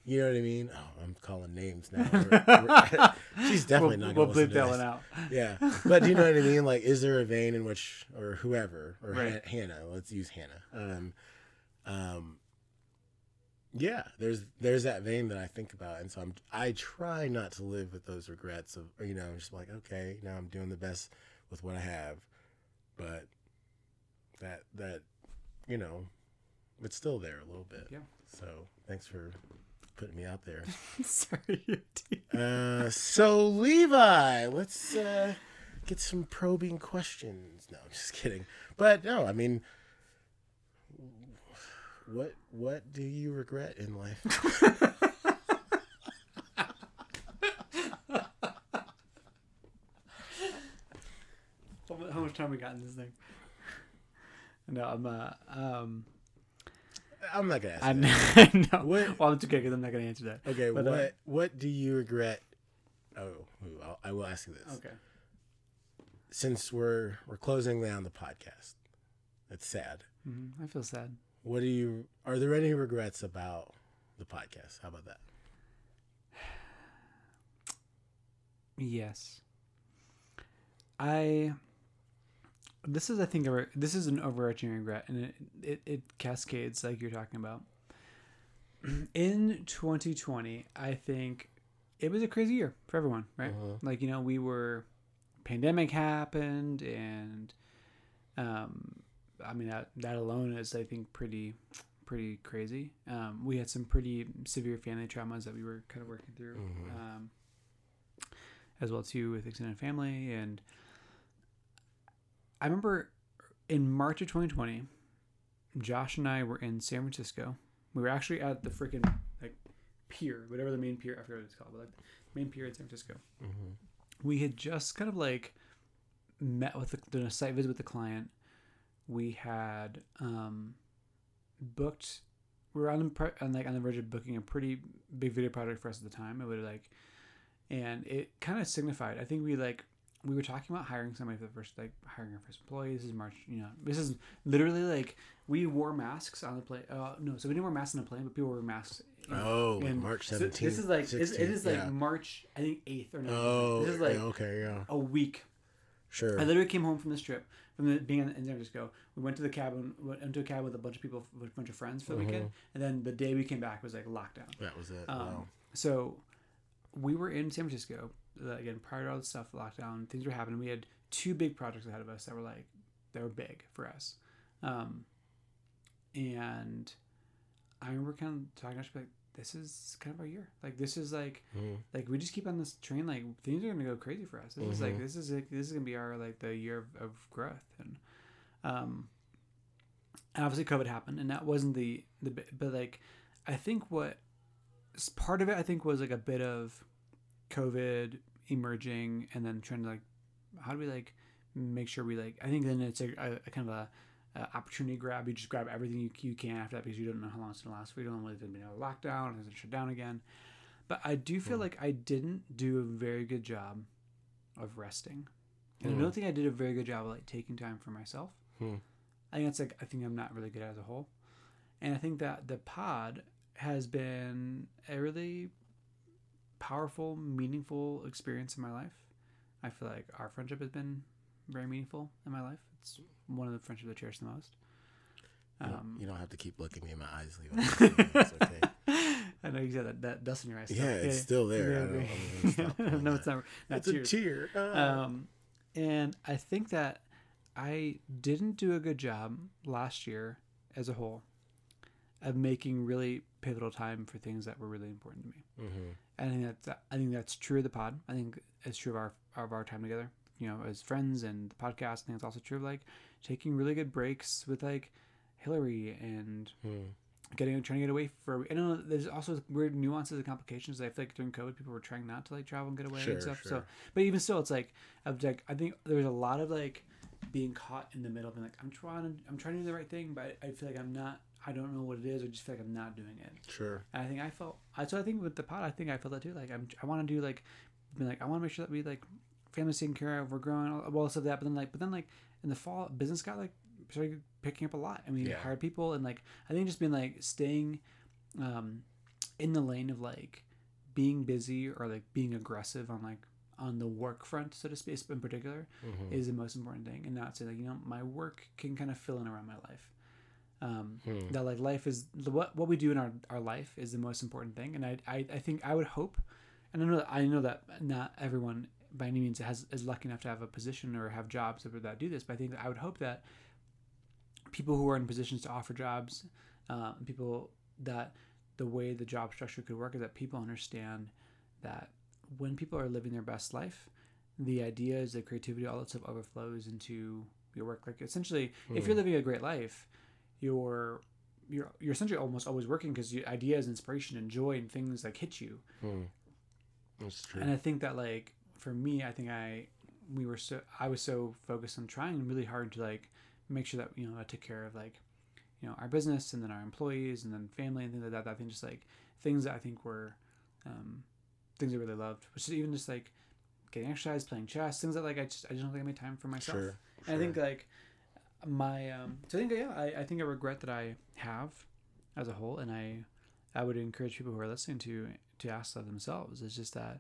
you know what I mean? Oh, I'm calling names now. We're- we're- she's definitely we'll not. we'll Gonna listen bleep to that one out. Yeah, but do you know what I mean? Like, is there a vein in which, or whoever, or Right. Han- Hannah? Let's use Hannah. Um, um, yeah, there's there's that vein that I think about, and so I'm I try not to live with those regrets of, you know, I'm just like, okay, now I'm doing the best with what I have, but that that, you know, it's still there a little bit. Yeah. So thanks for putting me out there. Sorry. Uh, so Levi, let's uh, get some probing questions. No, I'm just kidding. But no, I mean, what what do you regret in life? How How much time we got in this thing? No, I'm uh um I'm not gonna ask. I that. know. I know. What- Well, it's okay because I'm not gonna answer that. Okay, But, uh, what what do you regret? Oh, I'll, I will ask you this. Okay. Since we're we're closing down the podcast, it's sad. hmm I feel sad. What do you? Are there any regrets about the podcast? How about that? Yes. I this is I think a, this is an overarching regret, and it, it it cascades like you're talking about. In 2020, I think it was a crazy year for everyone, right? Mhm. Like you know, we were pandemic happened, and um, I mean that that alone is I think pretty pretty crazy. Um, we had some pretty severe family traumas that we were kind of working through, Mhm. um, as well too with extended family. And I remember in March of 2020, Josh and I were in San Francisco. We were actually at the freaking like pier, whatever the main pier I forget what it's called, but like main pier in San Francisco Mhm. we had just kind of like met with the, done a site visit with the client. We had um, booked. We were on, the, on like on the verge of booking a pretty big video project for us at the time. It would like, and it kind of signified. I think we like we were talking about hiring somebody for the first like hiring our first employee. This is March. You know, this is literally like we wore masks on the plane. Uh, no, so we didn't wear masks on the plane, but people wore masks. in- Oh, like March so seventeenth. This is like it's, it is like March. I think eighth or 9th. Oh, this is like yeah, okay, yeah, a week. sure. I literally came home from this trip, from the, being in San Francisco. We went to the cabin, went into a cabin with a bunch of people, with a bunch of friends for the weekend, and then the day we came back was like lockdown. that was it. Um, wow. So we were in San Francisco again prior to all this stuff, lockdown, things were happening. We had two big projects ahead of us that were like they were big for us, um, and I remember kind of talking to like. This is kind of our year. Like this is like Mhm. like we just keep on this train like things are gonna go crazy for us this is like Mhm. this is like, this is gonna be our like the year of, of growth and um obviously covid happened and that wasn't the the but like i think what part of it i think was like a bit of covid emerging and then trying to like how do we like make sure we like i think then it's a, a, a kind of a, a opportunity grab you just grab everything you, you can after that because you don't know how long it's going to last for you don't know whether it's going to be another lockdown or is it shut down again but I do feel Hmm. like I didn't do a very good job of resting. And I Hmm. don't think I did a very good job of like taking time for myself. Hmm. I think that's like I think I'm not really good at as a whole. And I think that the pod has been a really powerful, meaningful experience in my life. I feel like our friendship has been very meaningful in my life. It's one of the friendships I cherish the most. You don't- Um, you don't have to keep looking me in my eyes, Levi. it's okay. I know you said that, that dust in your eyes. Yeah, it's still there. I don't. I'm stop no, it's not. not It's a tear. Ah. Um, and I think that I didn't do a good job last year as a whole of making really pivotal time for things that were really important to me. Mhm. I think that's I think that's true of the pod. I think it's true of our of our time together. You know, as friends and the podcast. I think it's also true of like taking really good breaks with like Hillary and Hmm. getting trying to get away for. I know there's also weird nuances and complications. I feel like during COVID, people were trying not to like travel and get away Sure, and stuff. So, but even still, it's like of like I think there's a lot of like being caught in the middle, being like I'm trying I'm trying to do the right thing, but I feel like I'm not. I don't know what it is. I just feel like I'm not doing it. Sure. And I think I felt. I so I think with the pot, I think I felt that too. Like I'm. I want to do like, be like I want to make sure that we like family's taken care of. We're growing all, all stuff that. But then like, but then like in the fall, business got like started picking up a lot, and we Yeah. hired people, and like I think just being like staying, um, in the lane of like being busy or like being aggressive on like on the work front, so to speak, in particular, Mhm. is the most important thing, and not say like you know my work can kind of fill in around my life. Um, Hmm. that like life is the, what what we do in our, our life is the most important thing. And I, I I think I would hope and I know that I know that not everyone by any means has is lucky enough to have a position or have jobs that, that do this but I think that I would hope that people who are in positions to offer jobs um, people that the way the job structure could work is that people understand that when people are living their best life the ideas the creativity all that stuff overflows into your work. Like essentially if you're living a great life you're you're you're essentially almost always working because ideas inspiration and joy and things like hit you Hmm. That's true. and i think that like for me i think i we were so i was so focused on trying really hard to like make sure that you know i took care of like you know our business and then our employees and then family and things like that, that i think just like things that i think were um things i really loved which is even just like getting exercise playing chess things that like i just i just don't think i made time for myself Sure. and I think like my um so I think yeah, I, I think I regret that I have as a whole and I I would encourage people who are listening to to ask that themselves. It's just that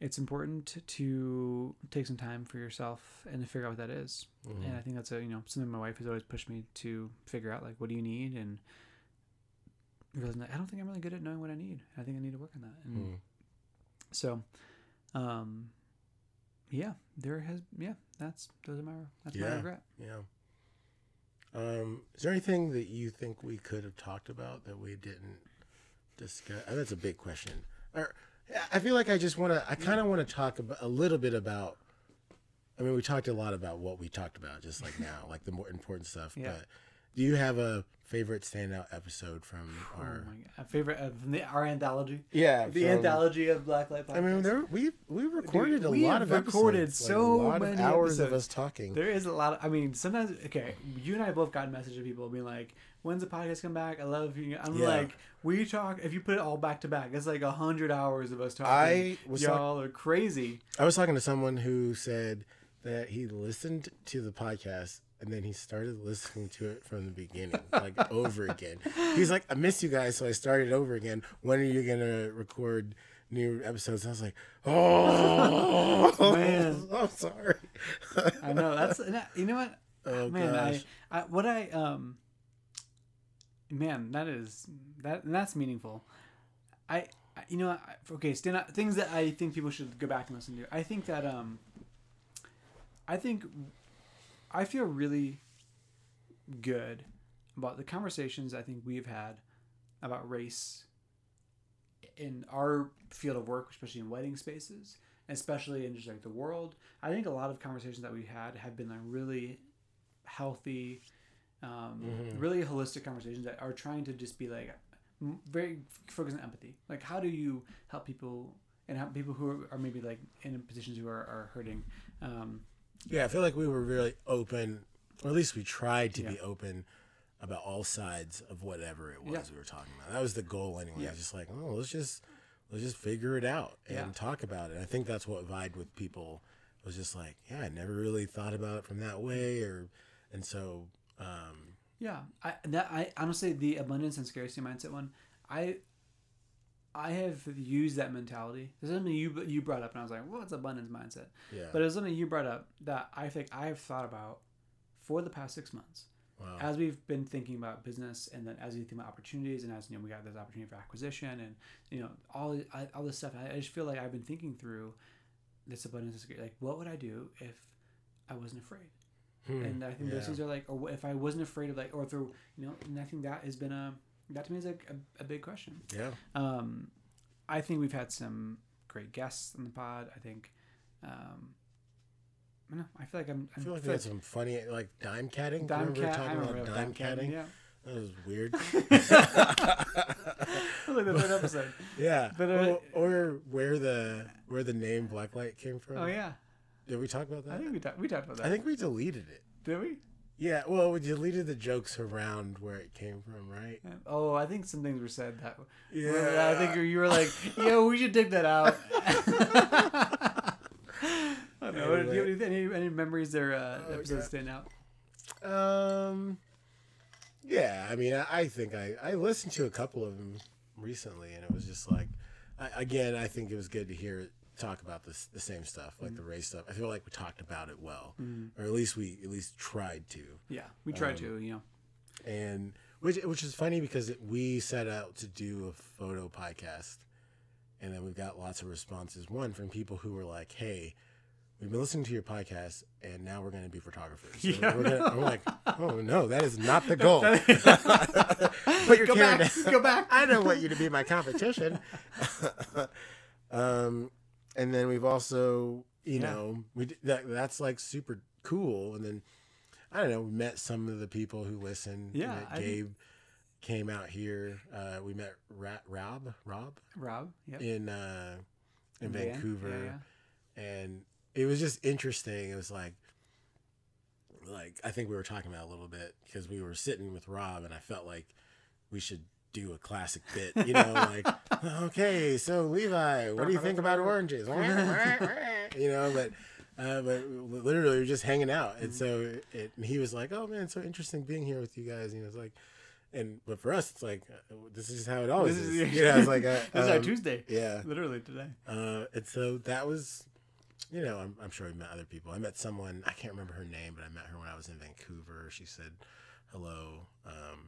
it's important to take some time for yourself and to figure out what that is. Mhm. And I think that's a you know something my wife has always pushed me to figure out like what do you need and realizing that I don't think I'm really good at knowing what I need. I think I need to work on that. And Mhm. so, um, yeah, there has yeah that's those are my that's my regret. Yeah. Um, is there anything that you think we could have talked about that we didn't discuss? Uh, That's a big question. Or, I feel like I just want to. I kind of want to talk about a little bit about. I mean, we talked a lot about what we talked about just like now, like the more important stuff. Yeah. But do you have a favorite standout episode from Oh our? my favorite of the, our anthology, yeah, the from- anthology of Blacklight. Podcast. I mean, there we we recorded a we lot of recorded episodes, so like a lot many of hours of us talking. There is a lot of, I mean, sometimes, okay, you and I both got messages of people being like, when's the podcast come back? I love you. I'm Yeah. like, we talk, if you put it all back to back, it's like a hundred hours of us talking. I was Y'all are crazy. I was talking to someone who said that he listened to the podcast and then he started listening to it from the beginning, like over again. He's like, I miss you guys, so I started over again. When are you gonna record new episodes? I was like, Oh Man. I'm sorry. I know. That's, you know what? Oh man. I, I, what I, um, man, that is, that, and that's meaningful. I, I- you know, I, okay, stand up, things that I think people should go back and listen to. I think that, um, I think I feel really good about the conversations I think we've had about race in our field of work, especially in wedding spaces, especially in just like the world. I think a lot of conversations that we had have been like really healthy, um, Mhm. really holistic conversations that are trying to just be like very focused on empathy. Like, how do you help people and help people who are, are maybe like in positions who are, are hurting? Um, Yeah, I feel like we were really open, or at least we tried to Yeah. be open about all sides of whatever it was Yeah. we were talking about. That was the goal anyway. Yeah. Just like, oh, let's just let's just figure it out and Yeah. talk about it. I think that's what vied with people was just like, yeah, I never really thought about it from that way, or and so um, Yeah, I that I honestly the abundance and scarcity mindset one, I I have used that mentality. This is something you you brought up, and I was like, "Well, it's abundance mindset," yeah, but it was something you brought up that I think I have thought about for the past six months wow. as we've been thinking about business, and then as we think about opportunities, and as you know, we got this opportunity for acquisition, and you know, all I, all this stuff. I, I just feel like I've been thinking through this abundance. Like, what would I do if I wasn't afraid? Hmm, and I think those things are like, or if I wasn't afraid of like, or if there, you know, and I think that has been a that to me is like a, a big question. yeah, Um, I think we've had some great guests on the pod. I think, um, I don't know. I feel like I'm. I feel like we had some funny like dime catting. Dime remember we were cat. Talking remember about dime dime catting? Yeah, That was weird. like the third episode. yeah, But, uh, or, or where the where the name Blacklight came from. Oh yeah, Did we talk about that? I think we talked. We talked about that. I think we deleted it. Did we? Yeah, well, we deleted the jokes around where it came from, right? Oh, I think some things were said that. Yeah. I think you were like, "Yo, we should dig that out." I don't know. Do you have any, any, any memories or uh, Oh, episodes yeah. stand out? Um, yeah, I mean, I, I think I I listened to a couple of them recently, and it was just like, I, again, I think it was good to hear talk about this the same stuff, like the race stuff. I feel like we talked about it well, or at least we at least tried to. Yeah, we tried Um, to. You know. and which which is funny because we set out to do a photo podcast, and then we've got lots of responses. One from people who were like, "Hey, we've been listening to your podcast, and now we're going to be photographers." So Yeah. we're gonna, I'm like, "Oh no, that is not the goal." Put your Go camera back. down. Go back. I don't want you to be my competition. um, and then we've also, you Yeah. know, we that that's like super cool. And then I don't know, we met some of the people who listen. We Yeah, I think- Gabe came out here. Uh, we met Ra- Rob, Rob Rob. Yep. in uh, in Van, Vancouver, Yeah, yeah. and it was just interesting. It was like. Like I think we were talking about a little bit because we were sitting with Rob, and I felt like we should do a classic bit, you know, like, okay, so Levi, what do you think about oranges? you know, but uh, but literally we are just hanging out, and so it, he was like, oh man, so interesting being here with you guys. And he was like, and but for us, it's like uh, this is how it always This is. is- yeah, it's like a, This is our um, Tuesday. Yeah, Literally today. uh, and so that was, you know, I'm, I'm sure we met other people. I met someone I can't remember her name, but I met her when I was in Vancouver. She said hello, um,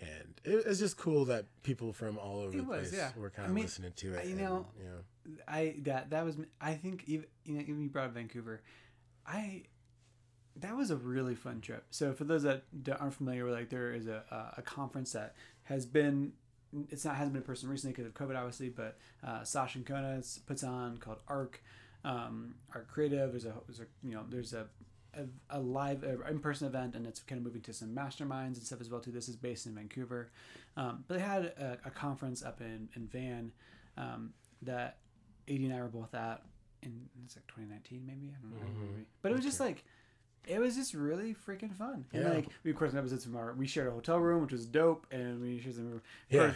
and it was just cool that people from all over It the was, place yeah. were kind I of mean, listening to it. you and, know, know, I that that was I think even you know even you brought up Vancouver, I that was a really fun trip. So for those that aren't familiar with like there is a a- a conference that has been it's not hasn't been in person recently because of COVID obviously, but uh, Sasha and Kona puts on called Arc, um, Arc Creative. There's a there's a you know there's a a, a live in person event and it's kind of moving to some masterminds and stuff as well too. This is based in Vancouver, um, but they had a, a conference up in in Van um, that AD and I were both at in it's like 2019 maybe I don't know, Mhm. maybe. but it was just like it was just really freaking fun. And Yeah. like we of course some episodes from our we shared a hotel room which was dope and we shared some Yeah.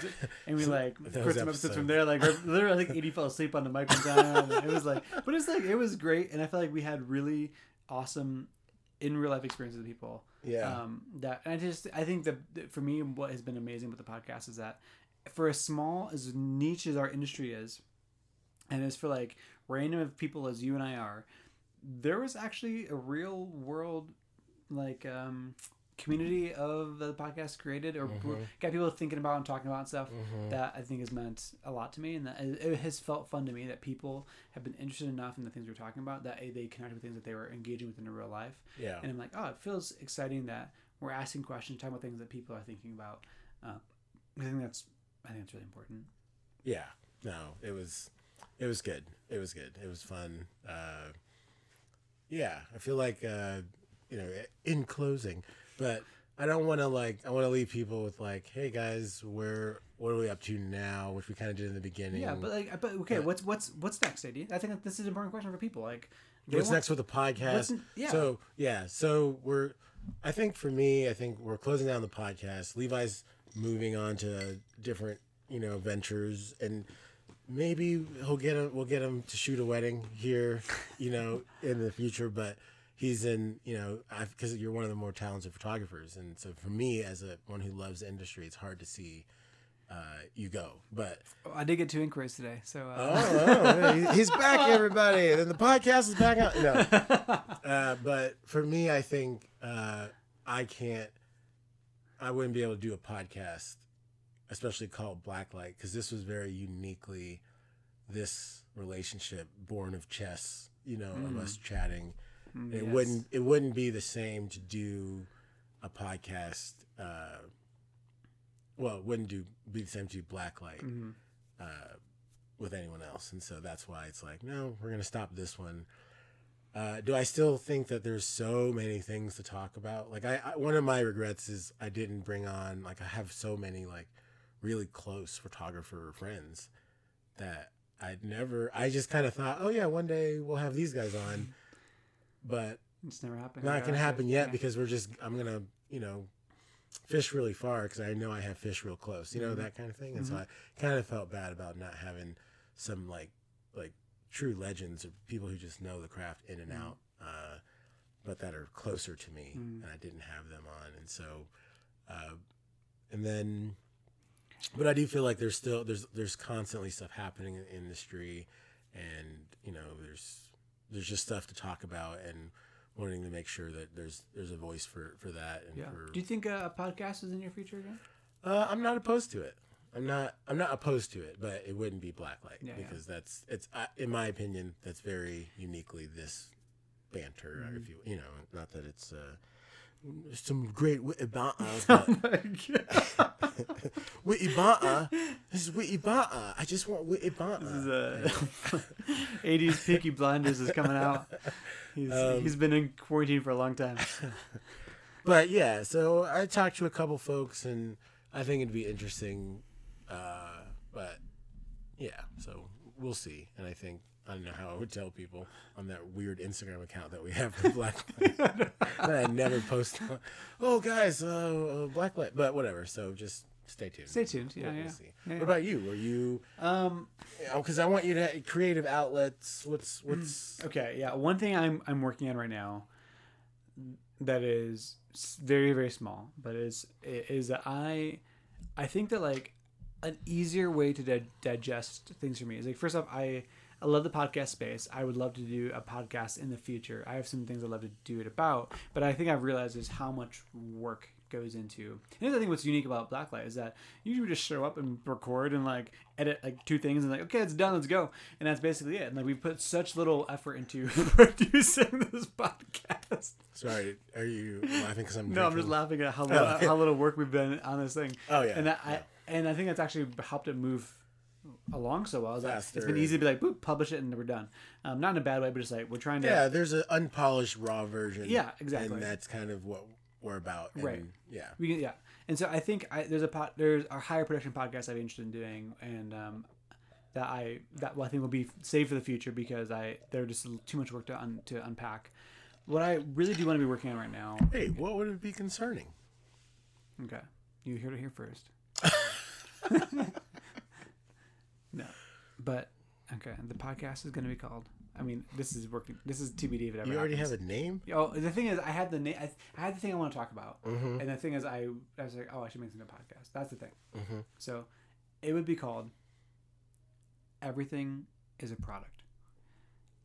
and we like Those recorded some episodes from there like literally I think AD fell asleep on the mic one time it was like but it's like it was great and I felt like we had really awesome in real life experiences with people. Yeah, um, that and I just I think that for me what has been amazing with the podcast is that for as small as niche as our industry is, and as for like random people as you and I are, there was actually a real world like um, community of the podcast created or Mhm. got people thinking about and talking about and stuff Mhm. that I think has meant a lot to me, and that it it has felt fun to me that people have been interested enough in the things we're talking about that they connect with things that they were engaging with in real life, yeah, and I'm like, oh, it feels exciting that we're asking questions, talking about things that people are thinking about. Uh, I think that's I think that's really important. yeah. No, it was, it was good. It was good. It was fun. Uh, yeah, I feel like uh, you know, in closing, but I don't want to like. I want to leave people with like, hey guys, where what are we up to now? Which we kind of did in the beginning. Yeah, but like, but okay, But- what's what's what's next, AD? I think that this is an important question for people. Like, what's want- next with the podcast? yeah. So yeah, so we're. I think for me, I think we're closing down the podcast. Levi's moving on to different, you know, ventures, and maybe he'll get him. We'll get him to shoot a wedding here, you know, in the future. But he's in, you know, because you're one of the more talented photographers, and so for me, as a one who loves industry, it's hard to see uh, you go. But Oh, I did get two inquiries today, so Oh, uh, oh, he- he's back, everybody. And then the podcast is back out. No. Uh, but for me, I think uh, I can't, I wouldn't be able to do a podcast, especially called Blacklight, because this was very uniquely this relationship born of chess, you know, of us chatting. Mm, It yes. wouldn't, it wouldn't be the same to do a podcast. Uh, well, it wouldn't do be the same to do Blacklight Mhm. uh, with anyone else, and so that's why it's like, no, we're gonna stop this one. Uh, do I still think that there's so many things to talk about? Like, I, I one of my regrets is I didn't bring on like I have so many like really close photographer friends that I'd never. I just kind of thought, oh yeah, one day we'll have these guys on, but It's never happened. not gonna happen yet Yeah. because we're just I'm gonna you know fish really far because I know I have fish real close, you know Mhm. that kind of thing, and so I kind of felt bad about not having some like like true legends or people who just know the craft in and Mhm. out, uh, but that are closer to me, Mhm. and I didn't have them on, and so uh, and then. But I do feel like there's still there's there's constantly stuff happening in the industry, and you know there's there's just stuff to talk about and wanting to make sure that there's there's a voice for for that and Yeah. for Do you think a podcast is in your future again? uh, I'm not opposed to it. I'm not I'm not opposed to it, but it wouldn't be blacklight Yeah, yeah. because that's it's uh, in my opinion that's very uniquely this banter. Mm-hmm. If you you know, not that it's uh, some great witty banter, Oh my god. witty banter. This is witty banter. I just want witty banter. This is uh, AD's Peaky Blinders is coming out. He's, Um, he's been in quarantine for a long time. but yeah, so I talked to a couple folks, and I think it'd be interesting. Uh, but yeah, so we'll see. And I think I don't know how I would tell people on that weird Instagram account that we have for Blacklight that I never post. On. Oh, guys, uh, uh, Blacklight, but whatever. So just stay tuned. Stay tuned. Yeah, yeah. see. Yeah, What about you? Were you? Um, Because I want you to have creative outlets. What's what's? okay, yeah. One thing I'm I'm working on right now that is very very small, but is is that I I think that like an easier way to di- digest things for me is like first off I I love the podcast space. I would love to do a podcast in the future. I have some things I'd love to do it about, but I think I've realized is how much work goes into. And I think what's unique about Blacklight is that you just show up and record and like edit like two things and like okay it's done let's go and that's basically it. And like we put such little effort into producing this podcast. Sorry, are you laughing because I'm No, I'm just laughing at how oh, little, Oh. how little work we've done on this thing. Oh, yeah, and that, yeah. I and I think that's actually helped it move along so well. That It's been easy to be like, boop, publish it and we're done. Um, not in a bad way, but just like we're trying to. Yeah, there's an unpolished raw version. Yeah, exactly. And that's kind of what we're about. and, Right. Yeah. We can, yeah, and so I think I, there's a pot, there's a higher production podcast I'd be interested in doing, and um, that I that well, I think will be saved for the future because I they're just too much work to un, to unpack. What I really do want to be working on right now. Hey, what would it be concerning? Okay, you heard it here first. but okay, the podcast is going to be called. I mean, this is working. This is TBD if it ever. You already happens. have a name? Oh, the thing is, I had the name. I, I had the thing I want to talk about, Mm-hmm. and the thing is, I I was like, oh, I should make this into a podcast. That's the thing. Mm-hmm. So, it would be called "Everything Is a Product,"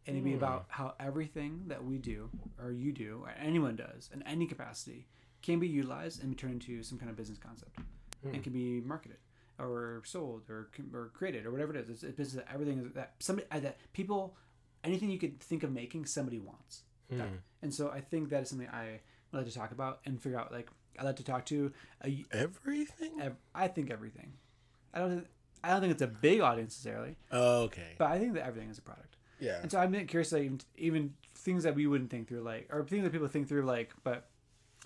and it'd be Hmm. about how everything that we do, or you do, or anyone does, in any capacity, can be utilized and be turned into some kind of business concept, Hmm. and can be marketed, or sold, or or created, or whatever it is. It's a business that everything is that somebody uh, that people, anything you could think of making, somebody wants. Hmm. and so I think that is something I would like to talk about and figure out. Like I like to talk to a, Everything? ev- I think everything. I don't. Think, I don't think it's a big audience necessarily, Oh, okay. but I think that everything is a product. Yeah. And so I'm curious, like even, even things that we wouldn't think through, like or things that people think through, like. But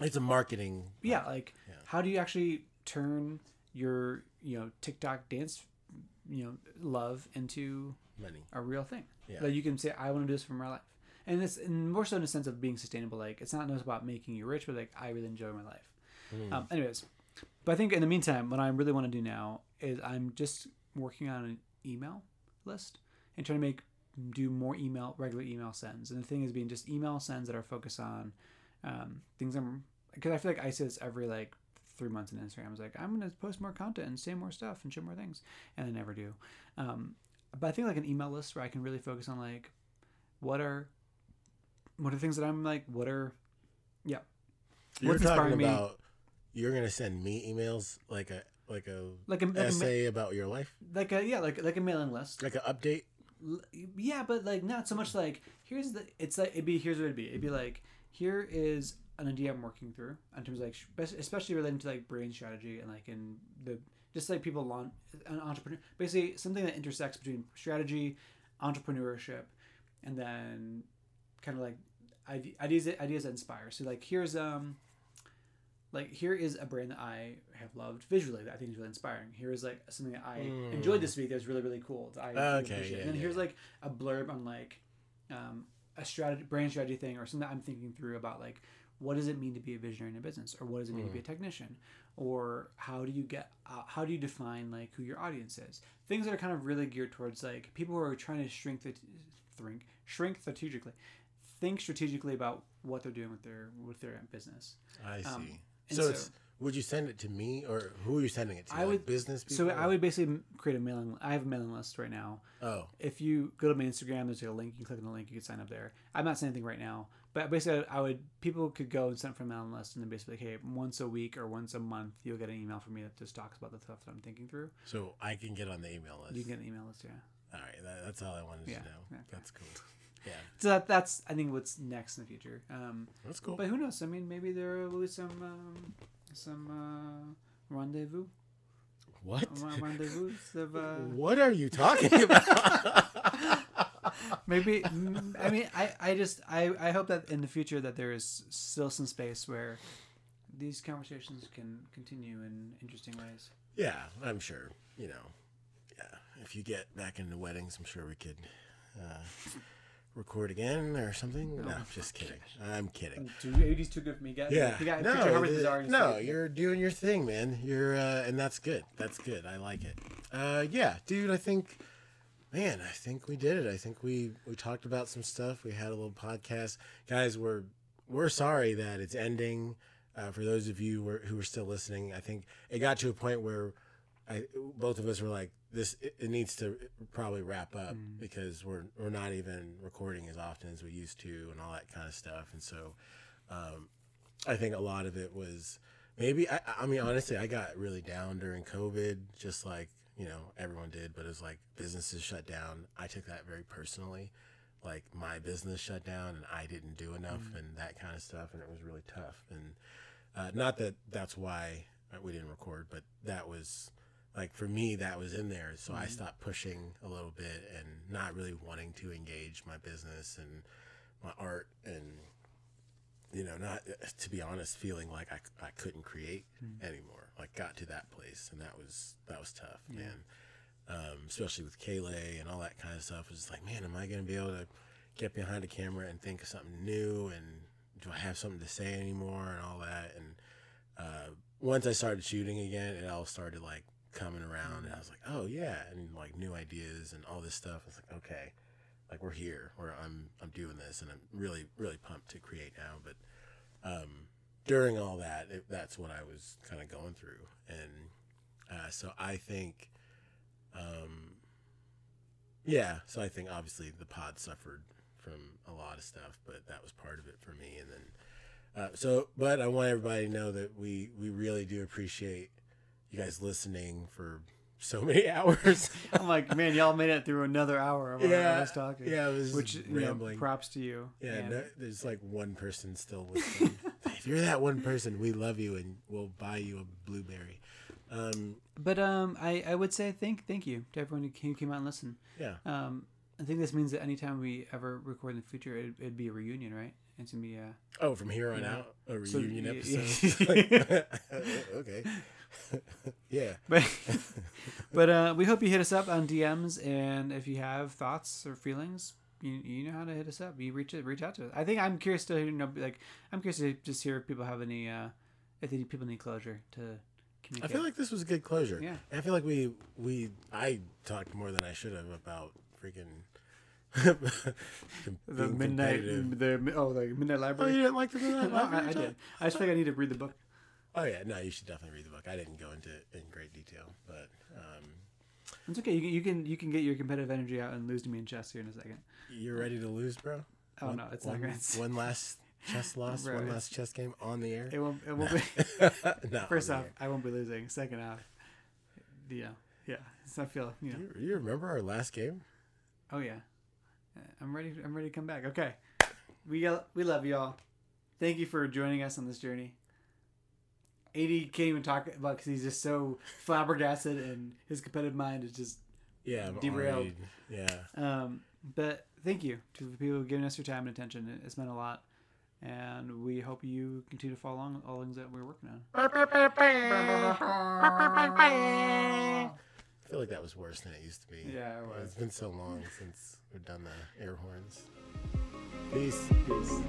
It's a marketing. yeah, like Yeah. how do you actually turn your you know TikTok dance, you know, love into Money. a real thing. Yeah. That you can say, I want to do this for my life. And it's and more so in the sense of being sustainable. Like it's not just about making you rich, but like I really enjoy my life. Hmm. Um, anyways, but I think in the meantime, what I really want to do now is I'm just working on an email list and trying to make do more email regular email sends. And the thing is being just email sends that are focused on um, things I'm because I feel like I say this every like three months on Instagram. I was like, I'm gonna post more content and say more stuff and show more things, and I never do. Um, but I think like an email list where I can really focus on like what are what are things that I'm like what are yeah You're what's talking inspiring me? about you're gonna send me emails like a like a like a, like a ma- essay about your life, like a yeah like like a mailing list like an update. L- yeah but like not so much like here's the it's like it'd be here's what it'd be it'd be like here is an idea i'm working through in terms of like especially relating to like brand strategy and like in the just like people launch an entrepreneur basically something that intersects between strategy entrepreneurship and then kind of like ideas ideas that inspire so like here's um like here is a brand that I have loved visually that I think is really inspiring. Here is like something that I Mm. enjoyed this week that was really really cool. That I really Okay, appreciate. yeah, and then yeah, here's like a blurb on like um, a strategy brand strategy thing or something that I'm thinking through about like what does it mean to be a visionary in a business or what does it mean to be a Mm. technician or how do you get uh, how do you define like who your audience is things that are kind of really geared towards like people who are trying to shrink the shrink shrink strategically think strategically about what they're doing with their with their business I see. Um, so, so- it's would you send it to me or who are you sending it to? I Like would- business people. So I would basically create a mailing. I have a mailing list right now. Oh, If you go to my Instagram, there's a link. You click on the link, you can sign up there. I'm not saying anything right now, but basically, I would people could go and sign up for mailing list, and then basically, like, hey, once a week or once a month, you'll get an email from me that just talks about the stuff that I'm thinking through. so I can get on the email list. You can get an email list, yeah. All right, that, that's all I wanted Yeah, to know. yeah. That's cool. Yeah, So that, that's I think what's next in the future. Um, that's cool. but who knows? I mean, maybe there will be some um, some uh, rendezvous, What? uh, rendezvous of. Uh, What are you talking about? maybe mm, i mean i i just i i hope that in the future that there is still some space where these conversations can continue in interesting ways yeah, I'm sure. You know, yeah. If you get back into weddings, I'm sure we could uh, record again or something. No, just kidding. I'm kidding. Two, AD's too good for me guys Yeah. you got no, no, you're doing your thing, man. You're uh, and that's good. That's good. I like it. Uh, yeah, dude. I think, man, I think we did it. I think we we talked about some stuff. We had a little podcast, guys. We're we're sorry that it's ending. Uh, for those of you who are, who are still listening, I think it got to a point where I, both of us were like, "This it, it needs to probably wrap up because we're we're not even recording as often as we used to, and all that kind of stuff." And so, um, I think a lot of it was maybe. I, I mean, honestly, I got really down during COVID, just like you know everyone did. But it was like businesses shut down. I took that very personally, like my business shut down and I didn't do enough mm. and that kind of stuff, and it was really tough. And uh, not that that's why uh, we didn't record, but that was like for me that was in there. So I mm. stopped pushing a little bit and not really wanting to engage my business and my art and you know, not uh, to be honest, feeling like I, I couldn't create hmm. anymore. Like got to that place, and that was that was tough, man. Um, especially with Kaylee and all that kind of stuff. It was just like, man, am I going to be able to get behind a camera and think of something new? And do I have something to say anymore? And all that. And uh, once I started shooting again, it all started like coming around, and I was like, oh yeah, and like new ideas and all this stuff. I was like, okay, like we're here, or I'm I'm doing this, and I'm really really pumped to create now. But um, during all that, it, that's what I was kind of going through, and uh, so I think, um, yeah, so I think obviously the pod suffered from a lot of stuff, but that was part of it for me, and then. Uh, so, but I want everybody to know that we we really do appreciate you guys listening for so many hours. I'm like, man, y'all made it through another hour of Yeah, us talking. yeah, it was which you know, rambling. props to you. Yeah, no, there's like one person still listening. if you're that one person, we love you and we'll buy you a blueberry. Um, But um, I, I would say thank thank you to everyone who came, came out and listened. yeah, Um, I think this means that anytime we ever record in the future, it, it'd be a reunion, right? It's gonna be uh, Oh, from here on Yeah. out, a reunion y- episode. okay. yeah. but but uh, we hope you hit us up on DMs, and if you have thoughts or feelings, you, you know how to hit us up. You reach reach out to us. I think I'm curious to you know like I'm curious to just hear if people have any uh, if they, people need closure to I feel like this was a good closure. Yeah. I feel like we we I talked more than I should have about freaking the midnight, the oh the midnight library. Oh, library. you didn't like the Midnight Library I, I did. I just think I need to read the book. Oh yeah, no, you should definitely read the book. I didn't go into it in great detail, but um, It's okay. You can you can you can get your competitive energy out and lose to me in chess here in a second. you're ready to lose, bro. Oh One- no, it's one, not good. One last chess loss, Bro, one last chess game on the air. It won't. It won't be. Not First off. I won't be losing. Second off, yeah, yeah. So I feel you know. you, you remember our last game? Oh yeah, I'm ready. I'm ready to come back. Okay, we we love y'all. Thank you for joining us on this journey. AD can't even talk about because he's just so flabbergasted and his competitive mind is just. Yeah, I'm Derailed. already- Yeah, Um, but thank you to the people giving us your time and attention. It's meant a lot, and we hope you continue to follow along with all things that we're working on. I feel like that was worse than it used to be. Yeah, it was. It's been so long since we've done the air horns. Peace. Peace.